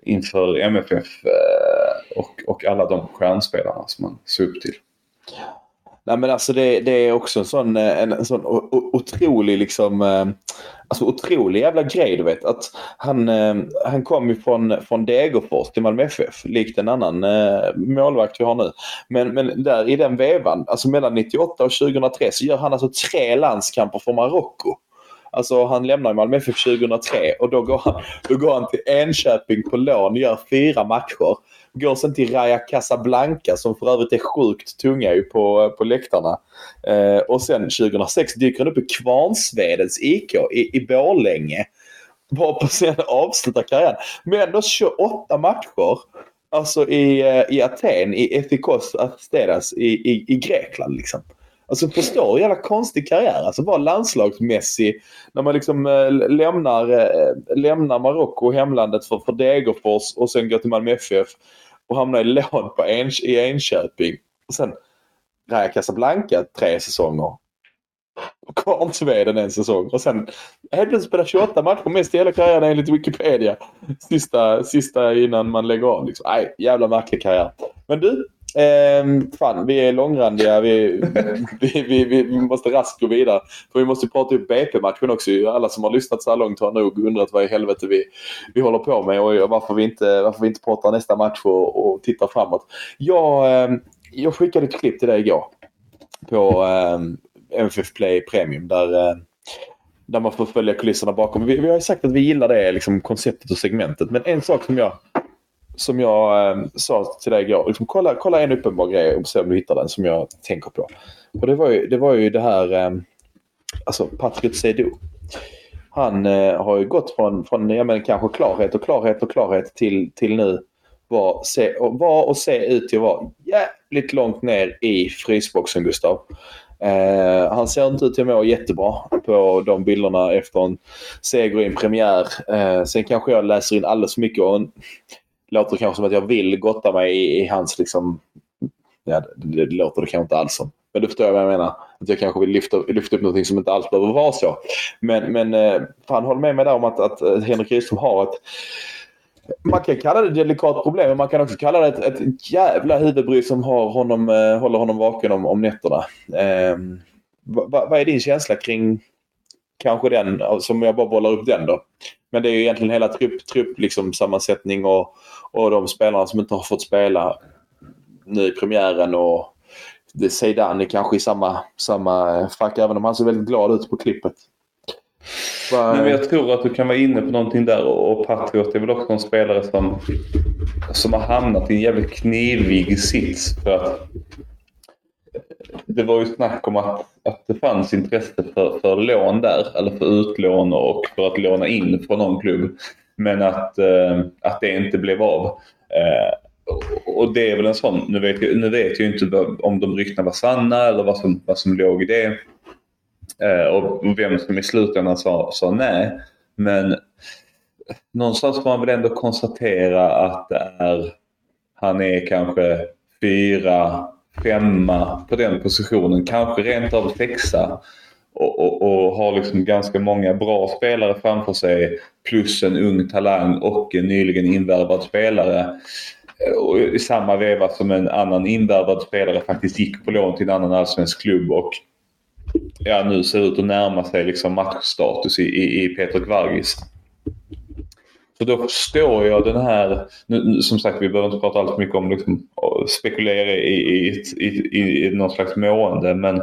inför MFF och, och alla de stjärnspelarna som man såg upp till. Nej men alltså det, det är också en sån, en, en sån otrolig liksom... Alltså otrolig jävla grej du vet. Att han, eh, han kom ju från, från Degerfors till Malmö FF. Likt en annan eh, målvakt vi har nu. Men, men där i den vevan, alltså mellan 98 och 2003 så gör han alltså tre landskamper för Marocko. Alltså han lämnar ju Malmö FF 2003 och då går, han, då går han till Enköping på lån, gör fyra matcher. Går sen till Raja Casablanca som för övrigt är sjukt tunga ju på, på läktarna. Eh, och sen 2006 dyker han upp i Kvarnsvedens IK i, i Borlänge. Varpå sen avslutar karriären. Men ändå 28 matcher. Alltså i, eh, i Aten, i Ethikos Asteras i, i, i Grekland liksom. Alltså förstå hur jävla konstig karriär. Alltså vara landslagsmässig när man liksom äh, lämnar, äh, lämnar Marocko, hemlandet för, för Degerfors och sen går till Malmö FF och hamnar i lån på en, i Enköping. Och sen Raja Casablanca tre säsonger. Och Kvarnsveden en säsong. Och sen helt plötsligt spelar 28 matcher mest i hela karriären enligt Wikipedia. Sista, sista innan man lägger av. Liksom. Nej, jävla märklig karriär. Men du, ehm, fan vi är långrandiga. Vi, vi, vi, vi, vi måste raskt gå vidare. För vi måste prata upp BP-matchen också. Alla som har lyssnat så här långt har nog undrat vad i helvete vi, vi håller på med och varför vi inte, varför vi inte pratar nästa match och, och tittar framåt. Jag, ehm, jag skickade ett klipp till dig igår på eh, MFF Play Premium där, eh, där man får följa kulisserna bakom. Vi, vi har ju sagt att vi gillar det liksom, konceptet och segmentet. Men en sak som jag, som jag eh, sa till dig igår. Liksom, kolla, kolla en uppenbar grej och se om du hittar den som jag tänker på. Och det var ju det, var ju det här eh, alltså Patrick Seydou. Han eh, har ju gått från, från ja, men kanske klarhet och klarhet och klarhet till, till nu var, se, och, var och se ut till att vara jävligt långt ner i frysboxen Gustav. Eh, han ser inte ut till att må jättebra på de bilderna efter en seger i en premiär. Eh, sen kanske jag läser in alldeles för mycket och en, låter kanske som att jag vill gotta mig i, i hans liksom... Ja, det, det låter det kanske inte alls som. Men du förstår vad jag menar. Att jag kanske vill lyfta, lyfta upp någonting som inte alls behöver vara så. Men, men eh, fan håll med mig där om att, att eh, Henrik Rydström har ett man kan kalla det ett delikat problem men man kan också kalla det ett, ett jävla huvudbry som har honom, eh, håller honom vaken om, om nätterna. Eh, vad vad är din känsla kring kanske den, som jag bara bollar upp den då. Men det är ju egentligen hela trupp, trupp liksom, sammansättning och, och de spelarna som inte har fått spela nu i premiären och Zeidan är kanske i samma, samma eh, fack även om han ser väldigt glad ut på klippet. Nej, men jag tror att du kan vara inne på någonting där och Patriot är väl också en spelare som, som har hamnat i en jävligt knivig sits. För att det var ju snack om att, att det fanns intresse för, för lån där, eller för utlån och för att låna in från någon klubb. Men att, eh, att det inte blev av. Eh, och det är väl en sån, nu vet jag, nu vet jag inte om de ryktena var sanna eller vad som, vad som låg i det. Eh, och vem som i slutändan sa, sa nej. Men någonstans får man väl ändå konstatera att det är, han är kanske fyra, femma på den positionen. Kanske rent av sexa. Och, och, och, har liksom ganska många bra spelare framför sig. Plus en ung talang och en nyligen invärvad spelare. Och I samma veva som en annan invärvad spelare faktiskt gick på lån till en annan allsvensk klubb och ja, nu ser ut att närma sig liksom matchstatus i, i, i Peter Kvargis. För då förstår jag den här, nu, som sagt vi behöver inte prata allt för mycket om liksom, spekulera i, i, i, i någon slags mående men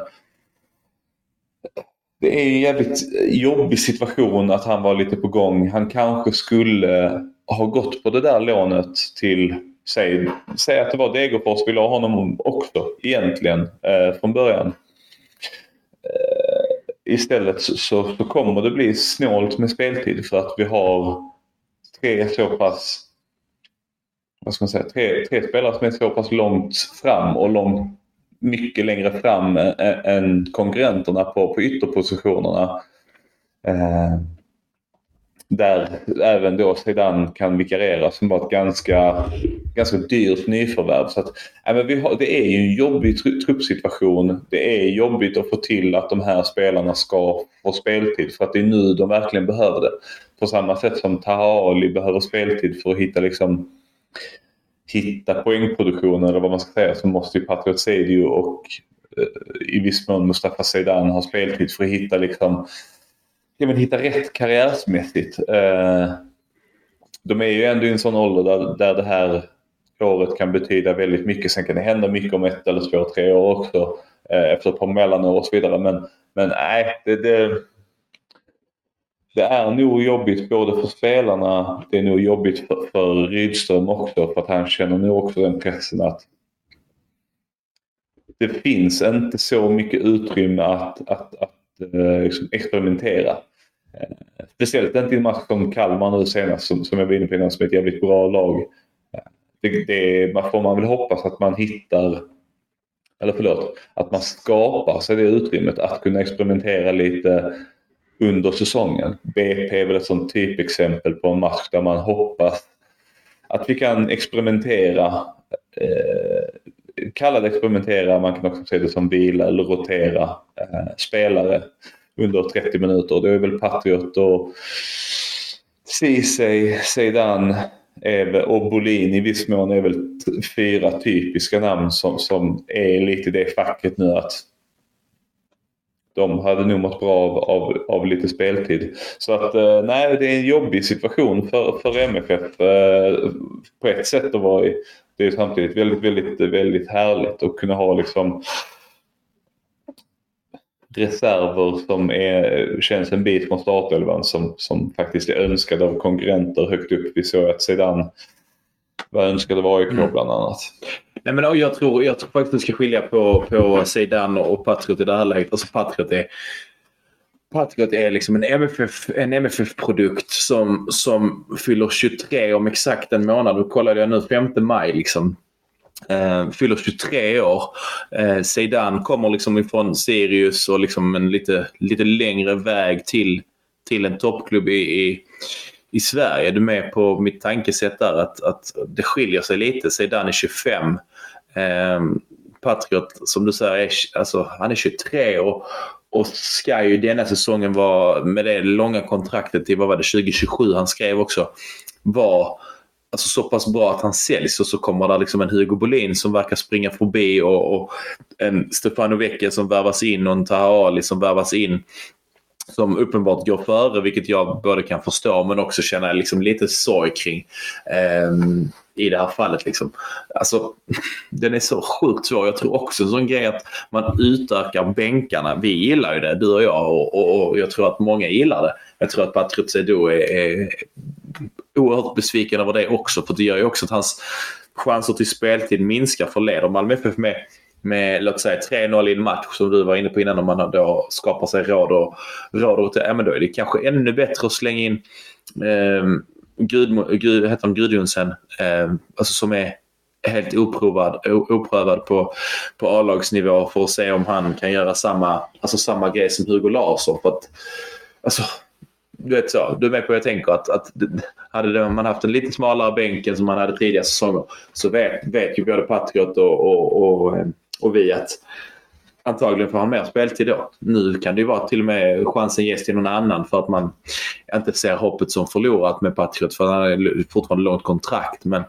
det är en jävligt jobbig situation att han var lite på gång. Han kanske skulle ha gått på det där lånet till, säg, säg att det var Degerfors ville ha honom också egentligen eh, från början. Eh, istället så, så kommer det bli snålt med speltid för att vi har tre så pass vad ska man säga, tre, tre spelare som är så pass långt fram och långt, mycket längre fram än konkurrenterna på, på ytterpositionerna. Eh, där även då sedan kan vikariera som var ett ganska, ganska dyrt nyförvärv. Så att, äh, men vi har, det är ju en jobbig tr truppsituation. Det är jobbigt att få till att de här spelarna ska få speltid för att det är nu de verkligen behöver det. På samma sätt som Taha Ali behöver speltid för att hitta liksom hitta poängproduktionen eller vad man ska säga så måste ju Patriot Sedio och eh, i viss mån Mustafa Zeidan ha speltid för att hitta liksom ja, men hitta rätt karriärsmässigt. Eh, de är ju ändå i en sån ålder där, där det här året kan betyda väldigt mycket. Sen kan det hända mycket om ett eller två, tre år också. Eh, efter ett par mellanår och så vidare. Men, men nej, det, det, det är nog jobbigt både för spelarna, det är nog jobbigt för, för Rydström också för att han känner nog också den pressen att det finns inte så mycket utrymme att, att, att Eh, liksom experimentera. Eh, speciellt inte i en match som Kalmar nu senast som, som jag var inne på innan som är ett jävligt bra lag. Eh, det, det man får man väl hoppas att man hittar eller förlåt, att man skapar sig det utrymmet att kunna experimentera lite under säsongen. BP är väl ett sånt typexempel på en match där man hoppas att vi kan experimentera. Eh, kalla det experimentera, man kan också se det som vila eller rotera eh, spelare under 30 minuter. Det är väl Patriot och Ceesay, Zeidan och Bolin i viss mån är väl fyra typiska namn som, som är lite i det facket nu att de hade nog mått bra av, av, av lite speltid. Så att eh, nej, det är en jobbig situation för, för MFF eh, på ett sätt att vara i det är samtidigt väldigt, väldigt, väldigt härligt att kunna ha liksom reserver som är, känns en bit från startelvan som, som faktiskt är önskade av konkurrenter högt upp. Vi såg att sedan var önskade av AIK mm. bland annat. Nej, men jag, tror, jag tror faktiskt att du ska skilja på, på Zeidan och Patriot i det här läget. Alltså Patriot är Patriot är liksom en MFF, en MFF-produkt som, som fyller 23 om exakt en månad. Då kollade jag nu 5 maj liksom. Uh, fyller 23 år. Eh, uh, Zeidan kommer liksom ifrån Sirius och liksom en lite, lite längre väg till, till en toppklubb i, i, i Sverige. Du med på mitt tankesätt där att, att det skiljer sig lite. Zeidan är 25. Ehm, Patriot som du säger, är, alltså, han är 23 och, och ska ju denna säsongen vara, med det långa kontraktet till vad var det, 2027 han skrev också, vara alltså, så pass bra att han säljs och så kommer det liksom en Hugo Bolin som verkar springa förbi och, och en Stefano Vecchia som värvas in och en Taha Ali som värvas in som uppenbart går före, vilket jag både kan förstå men också känna liksom lite sorg kring. Um, i det här fallet. Liksom. Alltså, den är så sjukt svår. Jag tror också en sån grej att man utökar bänkarna. Vi gillar ju det, du och jag, och, och, och jag tror att många gillar det. Jag tror att Patrik Seydou är, är oerhört besviken över det också. För det gör ju också att hans chanser till speltid minskar. För leder Malmö FF med, med låt säga 3-0 i en match som du var inne på innan. Om man då skapar sig råd och råd och, ja, men då är det kanske ännu bättre att slänga in eh, Gud, Gud, heter han Gudjonsen, eh, alltså som är helt oprovad, oprövad på, på A-lagsnivå för att se om han kan göra samma, alltså samma grej som Hugo Larsson. För att, alltså, du vet så, du är med på vad jag tänker. Att, att hade man haft en lite smalare bänk än som man hade tidigare säsonger så vet, vet ju både Patriot och, och, och, eh, och vi att antagligen får han mer speltid då. Nu kan det ju vara till och med chansen ges till någon annan för att man inte ser hoppet som förlorat med Patriot för han har fortfarande långt kontrakt. Men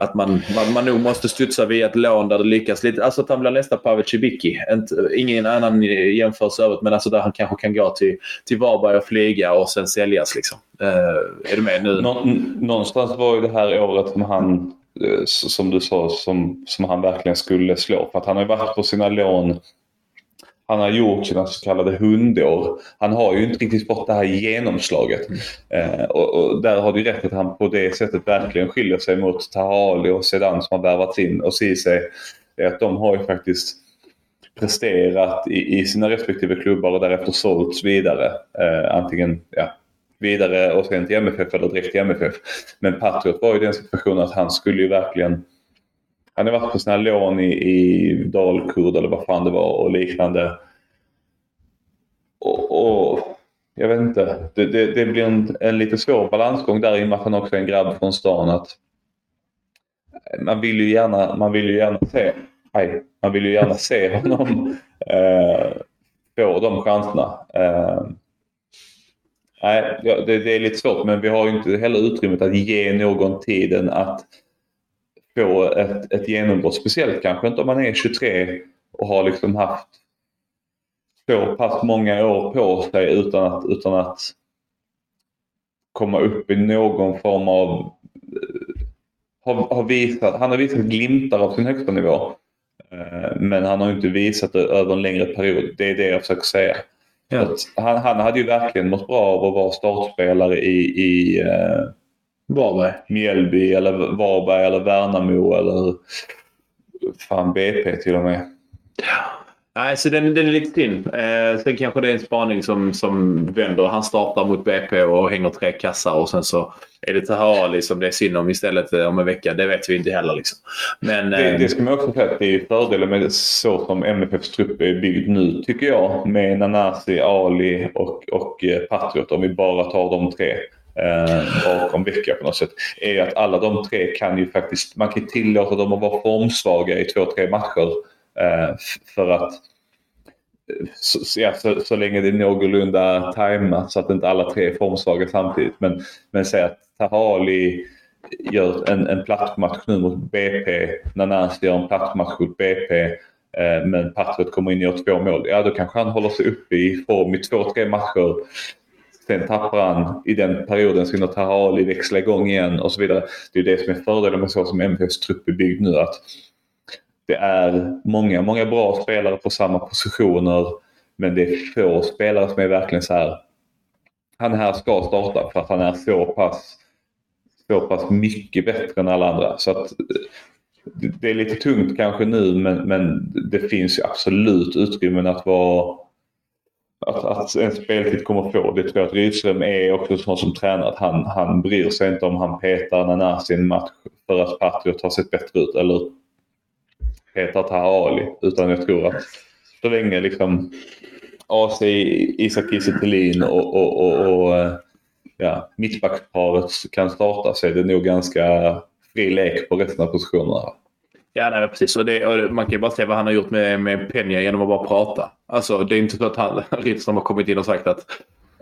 att man, man, man nog måste studsa via ett lån där det lyckas lite. Alltså att han blir nästa Pavel Cibicki. Ingen annan jämförelse övrigt men alltså där han kanske kan gå till, till Varberg och flyga och sen säljas. Liksom. Uh, är du med nu? Nå, någonstans var ju det här året som han som du sa, som, som han verkligen skulle slå. För att han har varit på sina lån han har gjort sina så kallade hundår. Han har ju inte riktigt fått det här genomslaget. Eh, och, och, där har du rätt att han på det sättet verkligen skiljer sig mot Tahali och Sedan som har värvats in. Och Ceesay, är att de har ju faktiskt presterat i, i sina respektive klubbar och därefter sålts vidare. Eh, antingen ja, vidare och sen till MFF eller direkt till MFF. Men Patriot var ju i den situationen att han skulle ju verkligen han har varit på sina lån i, i Dalkurd eller vad fan det var och liknande. Och, och jag vet inte. Det, det, det blir en, en, lite svår balansgång där i och med att han också är en grabb från stan. Att man vill ju gärna, man vill ju gärna se, aj, man vill ju gärna se honom eh, få de chanserna. Eh, Nej, det, det, är lite svårt men vi har ju inte heller utrymmet att ge någon tiden att få ett, ett genombrott. Speciellt kanske inte om man är 23 och har liksom haft så pass många år på sig utan att, utan att komma upp i någon form av... Eh, har, har visat, han har visat glimtar av sin högsta nivå. Eh, men han har inte visat det över en längre period. Det är det jag försöker säga. Ja. Han, han, hade ju verkligen mått bra av att vara startspelare i, i eh, Varberg. Mjällby eller Varberg eller Värnamo eller fan BP till och med. Ja. Nej, så den, den är lite synd. Eh, sen kanske det är en spaning som, som vänder. Han startar mot BP och hänger tre kassar och sen så är det Tahali som det är synd om istället eh, om en vecka. Det vet vi inte heller. Liksom. Men, det, eh, det ska man också säga att det är fördelen med så som MFFs trupp är byggd nu tycker jag. Med Nanasi, Ali och, och eh, Patriot om vi bara tar de tre eh, bakom vecka på något sätt. Är att alla de tre kan ju faktiskt, man kan tillåta dem att vara formsvaga i två, tre matcher. Eh, för att så, ja, så, så, länge det är någorlunda tajmat så att inte alla tre är formsvaga samtidigt. Men, men säg att Tahali gör en, en plattmatch nu mot BP. Nanasi gör en plattmatch mot BP. Eh, men Patriot kommer in och gör två mål. Ja, då kanske han håller sig uppe i form i två, tre matcher. Sen tappar han i den perioden så hinner Tahali växla igång igen och så vidare. Det är det som är fördelen med så som MFFs trupp är byggd nu. Att det är många, många bra spelare på samma positioner. Men det är få spelare som är verkligen så här. Han här ska starta för att han är så pass, så pass mycket bättre än alla andra. Så att eh, det är lite tungt kanske nu men, men det finns ju absolut utrymmen att vara att, att en speltid kommer få. Det tror jag att Rydström är också sån som tränare. Att han, han bryr sig inte om han petar Nanasi i en match för att Patriot har sett bättre ut. Eller heta Taha Ali. Utan jag tror att så länge liksom AC, Isak Kiese och, och, och, och eh, ja, mittbacksparet kan starta så är det nog ganska fri lek på resten av positionerna. Ja, nej, precis. Och, det, och man kan ju bara se vad han har gjort med, med Peña genom att bara prata. Alltså, det är inte så att han, Ritson har kommit in och sagt att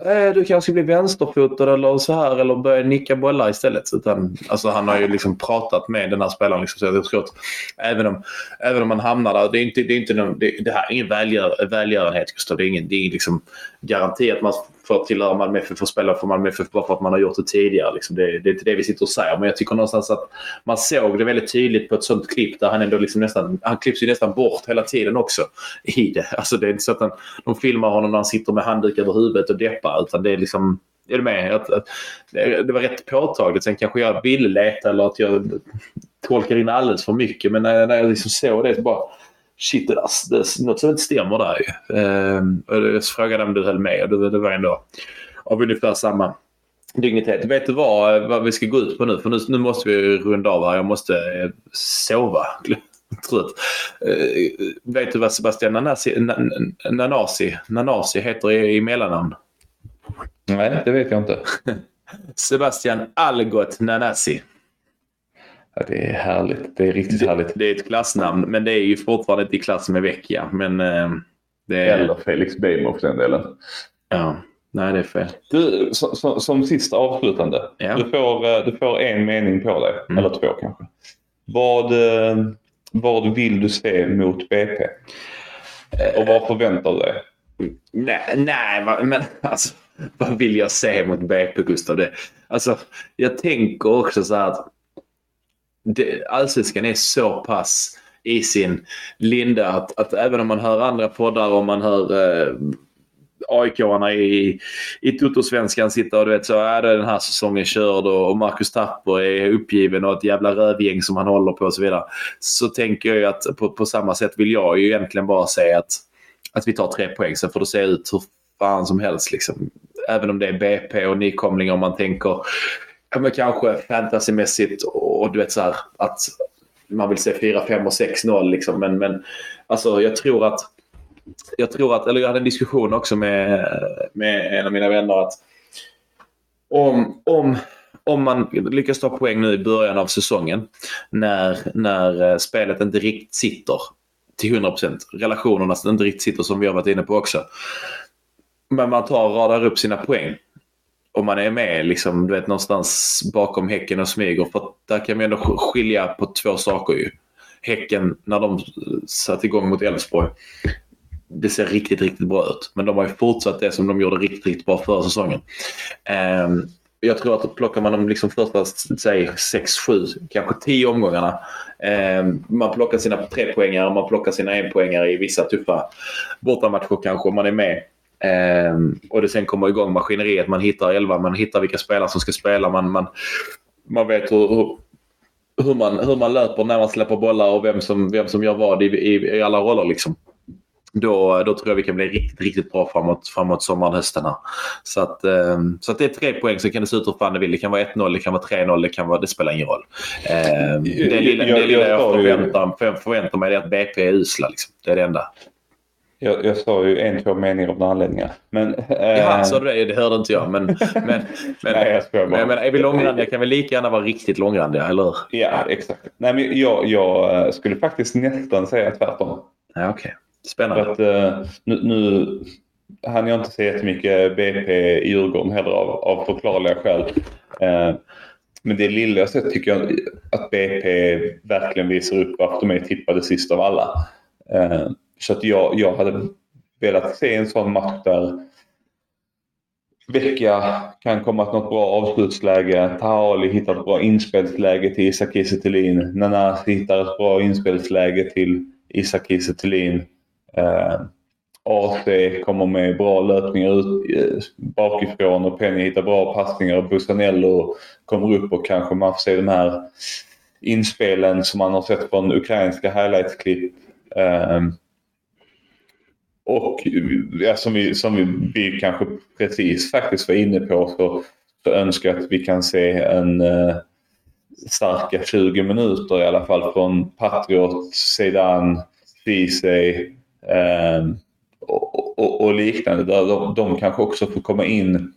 eh, du kanske blir vänsterfotad eller så här eller börjar nicka bollar istället. Utan, alltså, han har ju liksom pratat med den här spelaren. Liksom, så jag tror att även om, även om man hamnar där. Det, är inte, det, är inte någon, det, det här är ingen välgör, välgörenhet Gustav. Det är ingen, det är liksom garanti att man för att tillhöra Malmö FF och spela för Malmö FF bara för att man har gjort det tidigare. Liksom. Det, det är inte det vi sitter och säger. Men jag tycker någonstans att man såg det väldigt tydligt på ett sånt klipp där han ändå liksom nästan, han klipps ju nästan bort hela tiden också i det. Alltså det är inte så att han, de filmar honom när han sitter med handduk över huvudet och deppar utan det är liksom är du med? Att, att, det var rätt påtagligt. Sen kanske jag ville leta eller att jag tolkar in alldeles för mycket. Men när, när jag liksom såg det så bara shit, det, där, det, något som inte stämmer där ju. Och jag frågade om du höll med och det, var ändå av ungefär samma dignitet. Vet du vad, vad vi ska gå ut på nu? För nu, nu måste vi runda av här. Jag måste eh, sova. Trött. Uh, vet du vad Sebastian Nanasi, Nanasi, Nanasi heter i, i mellannamn? Nej, det vet jag inte. Sebastian Algot Nanasi. Ja, det är härligt. Det är riktigt det, härligt. Det är ett klassnamn, men det är ju fortfarande inte i klass med Vecchia. Men, eh, det är... Eller Felix Beijmo för den delen. Ja, nej det är fel. Du, som, som, som sista avslutande. Ja. Du, får, eh, du får en mening på dig. Mm. Eller två kanske. Vad, eh, vad vill du se mot BP? Och vad förväntar du dig? Nej, nej men alltså vad vill jag se mot BP Gustav? Det, alltså, jag tänker också så här att allsvenskan är så pass i sin linda att, att även om man hör andra poddar och man hör eh, AIK-arna i, i Toto-svenskan sitta och du vet så är det den här säsongen körd och, och Marcus Tapper är uppgiven och ett jävla rövgäng som han håller på och så vidare. Så tänker jag ju att på, på samma sätt vill jag ju egentligen bara säga att, att vi tar tre poäng. Sen får det se ut hur fan som helst liksom. Även om det är BP och nykomlingar om man tänker ja, men kanske fantasymässigt och, och du vet så här att man vill se 4, 5 och 6-0 liksom. Men, men alltså jag tror att jag tror att, eller jag hade en diskussion också med, med en av mina vänner att om, om, om man lyckas ta poäng nu i början av säsongen när, när eh, spelet inte riktigt sitter till 100%, relationerna inte riktigt sitter som vi har varit inne på också. Men man tar och radar upp sina poäng om man är med liksom, du vet, någonstans bakom Häcken och smyger. För där kan man ändå skilja på två saker ju. Häcken, när de satte igång mot Elfsborg, det ser riktigt, riktigt bra ut. Men de har ju fortsatt det som de gjorde riktigt, riktigt bra förra säsongen. Um, jag tror att plockar man de liksom första, säg 6, 7, kanske 10 omgångarna. Eh, man plockar sina trepoängare, man plockar sina enpoängare i vissa tuffa bortamatcher kanske, Om man är med. Um, och det sen kommer igång maskineriet. Man hittar elva, man hittar vilka spelare som ska spela. Man, man, man vet hur, hur, hur, man, hur man löper när man släpper bollar och vem som, vem som gör vad i, i, i alla roller. Liksom. Då, då tror jag vi kan bli riktigt, riktigt bra framåt, framåt sommaren, hösten. Här. Så, att, um, så att det är tre poäng så kan det se ut hur fan det vill. Det kan vara 1-0, det kan vara 3-0, det, kan vara, det spelar ingen roll. Um, det lilla jag, det lilla jag, jag förväntar, förväntar mig är att BP är usla. Liksom. Det är det enda. Jag, jag sa ju en, två meningar av anledningar. Men, eh... Ja, sa du det? Det hörde inte jag. Men, men, men, Nej, jag men, men är vi långrandiga kan vi lika gärna vara riktigt långrandiga, eller hur? Ja, exakt. Nej, men jag, jag skulle faktiskt nästan säga tvärtom. Ja, Okej, okay. spännande. Att, uh, nu, nu hann jag inte se jättemycket BP i Djurgården heller av, av förklarliga skäl. Uh, men det lilla jag sett tycker jag att BP verkligen visar upp varför de är tippade sist av alla. Så att jag, jag hade velat se en sån match där Vecka kan komma till något bra avslutsläge. Taali hittar ett bra inspelsläge till Isak Kiese Nanasi hittar ett bra inspelsläge till Isak Kiese eh, AC kommer med bra löpningar ut eh, bakifrån och Penny hittar bra passningar Busanello kommer upp och kanske man får se de här inspelen som man har sett från ukrainska highlights-klipp. Eh, och ja, som, vi, som vi, vi kanske precis faktiskt var inne på så, så önskar jag att vi kan se en eh, starka 20 minuter i alla fall från Patriot, Sedan, Ceesay eh, och, och, och, liknande. Där de, de kanske också får komma in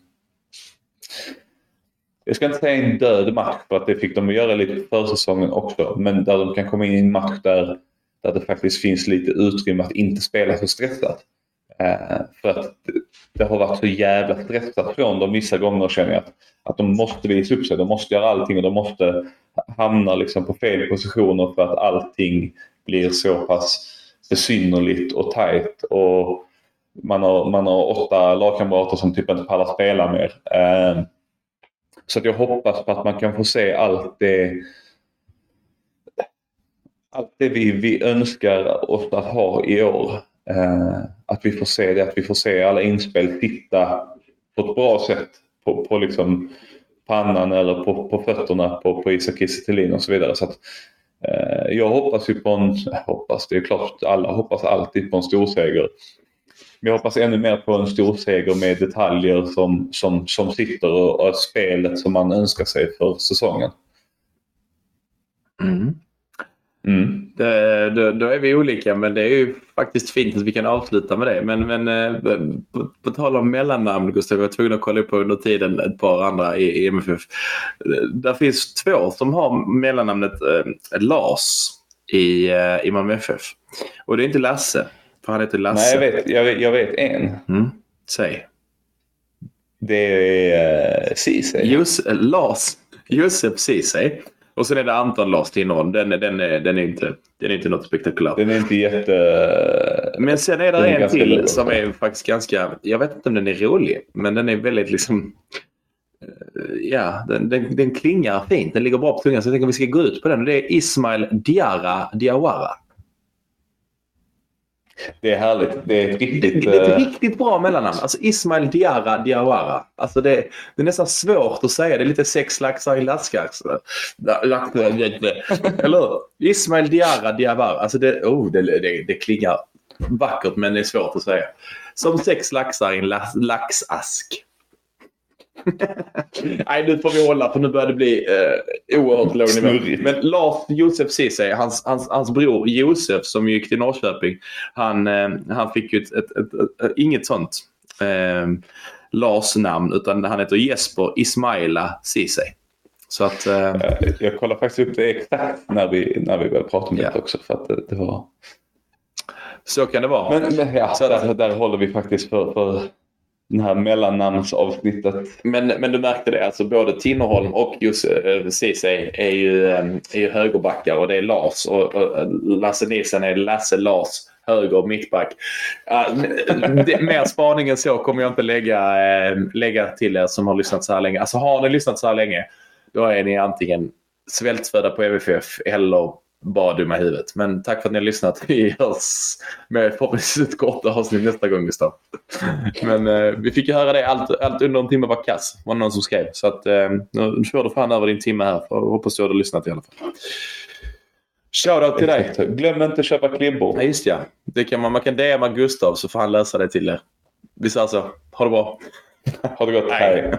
jag ska inte säga en död match för att det fick de göra lite för säsongen också. Men där de kan komma in i en match där, där det faktiskt finns lite utrymme att inte spela så stressat. Eh, för att det har varit så jävla stressat från dem vissa gånger känner jag. Att, att de måste visa upp sig, de måste göra allting och de måste hamna liksom på fel positioner för att allting blir så pass besynnerligt och tajt. Och man har, man har åtta lagkamrater som typ inte pallar spela mer. Eh, så att jag hoppas på att man kan få se allt det allt det vi, vi önskar oss att ha i år. Eh, att vi får se det, att vi får se alla inspel titta på ett bra sätt på, på liksom pannan eller på, på fötterna på, på Isak Kiese och så vidare. Så att, eh, jag hoppas ju på en, hoppas, det är klart alla hoppas alltid på en storseger. Men jag hoppas ännu mer på en storseger med detaljer som, som, som sitter och, och spelet som man önskar sig för säsongen. Mm. Mm. Det, då, då är vi olika men det är ju faktiskt fint att vi kan avsluta med det. Men, men eh, på, på tal om mellannamn Gustav, jag var tvungen att kolla upp under tiden ett par andra i, i MFF. Där finns två som har mellannamnet eh, Lars i, eh, i Malmö FF. Och det är inte Lasse, för han heter Lasse. Nej, jag vet, jag vet, jag vet en. Mm. Säg. Det är uh, Ceesay. Jus, Lars Josef Ceesay. Och sen är det Anton Lars Tinnerholm. Den, den, är, den, är inte, den är inte något spektakulärt. Den är inte jätte... Men sen är det Den en till låg. som är faktiskt ganska... Jag vet inte om den är rolig, men den är väldigt liksom... eh, Ja, den, den, den klingar fint. Den ligger bra på tungan så jag tänker att vi ska gå ut på den. Det är Ismail Diarra Diawara. Det är härligt. Det är ett riktigt... det är ett eh, riktigt bra mellannamn. Alltså Ismail Diarra Diawara. Alltså det, det är nästan svårt att säga. Det är lite sex laxar i laskars. Eller hur? Ismail Diarra Diawara. Alltså det, oh, det, det, det klingar vackert men det är svårt att säga. Som sex laxar i en lax, laxask. Nej, nu får vi hålla för nu börjar det bli eh, oerhört låg nivå. Men Lars Josef Ceesay, hans, hans, hans bror Josef som gick till Norrköping, han, eh, han fick ju ett, ett, ett, ett, inget sånt eh, Lars namn utan han heter Jesper Ismaila Ceesay. Så att... Eh, Jag kollar faktiskt upp det exakt när vi, när vi började prata om Ja. det också. För att det, det var... så kan det vara. Men, men ja, där, där håller vi faktiskt för, för det här mellannamnsavsnittet. Men, men du märkte det, alltså både Tinnerholm och Josef eh, Ceesay är ju, eh, är ju högerbackar och det är Lars och, och eh, Lasse Nilsson är Lasse Lars höger mittback. Uh, det, mer spaning än så kommer jag inte lägga, lägga till er som har lyssnat så här länge. Alltså har ni lyssnat så här länge då är ni antingen svältfödda på MFF eller bara dumma i huvudet. Men tack för att ni har lyssnat. Vi hörs med förhoppningsvis ett kort avsnitt nästa gång Gustav. Men eh, vi fick ju höra det. Allt, allt under en timme var kass. var någon som skrev. Så att eh, nu får du fan över din timme här. För jag hoppas du har lyssnat i alla fall. Shoutout till dig. Glöm inte att köpa klibbor. Ja, just ja. Det kan man, man kan DMa Gustav så får han lösa det till er. Vi säger så. Ha det bra. Ha det gott. Hej.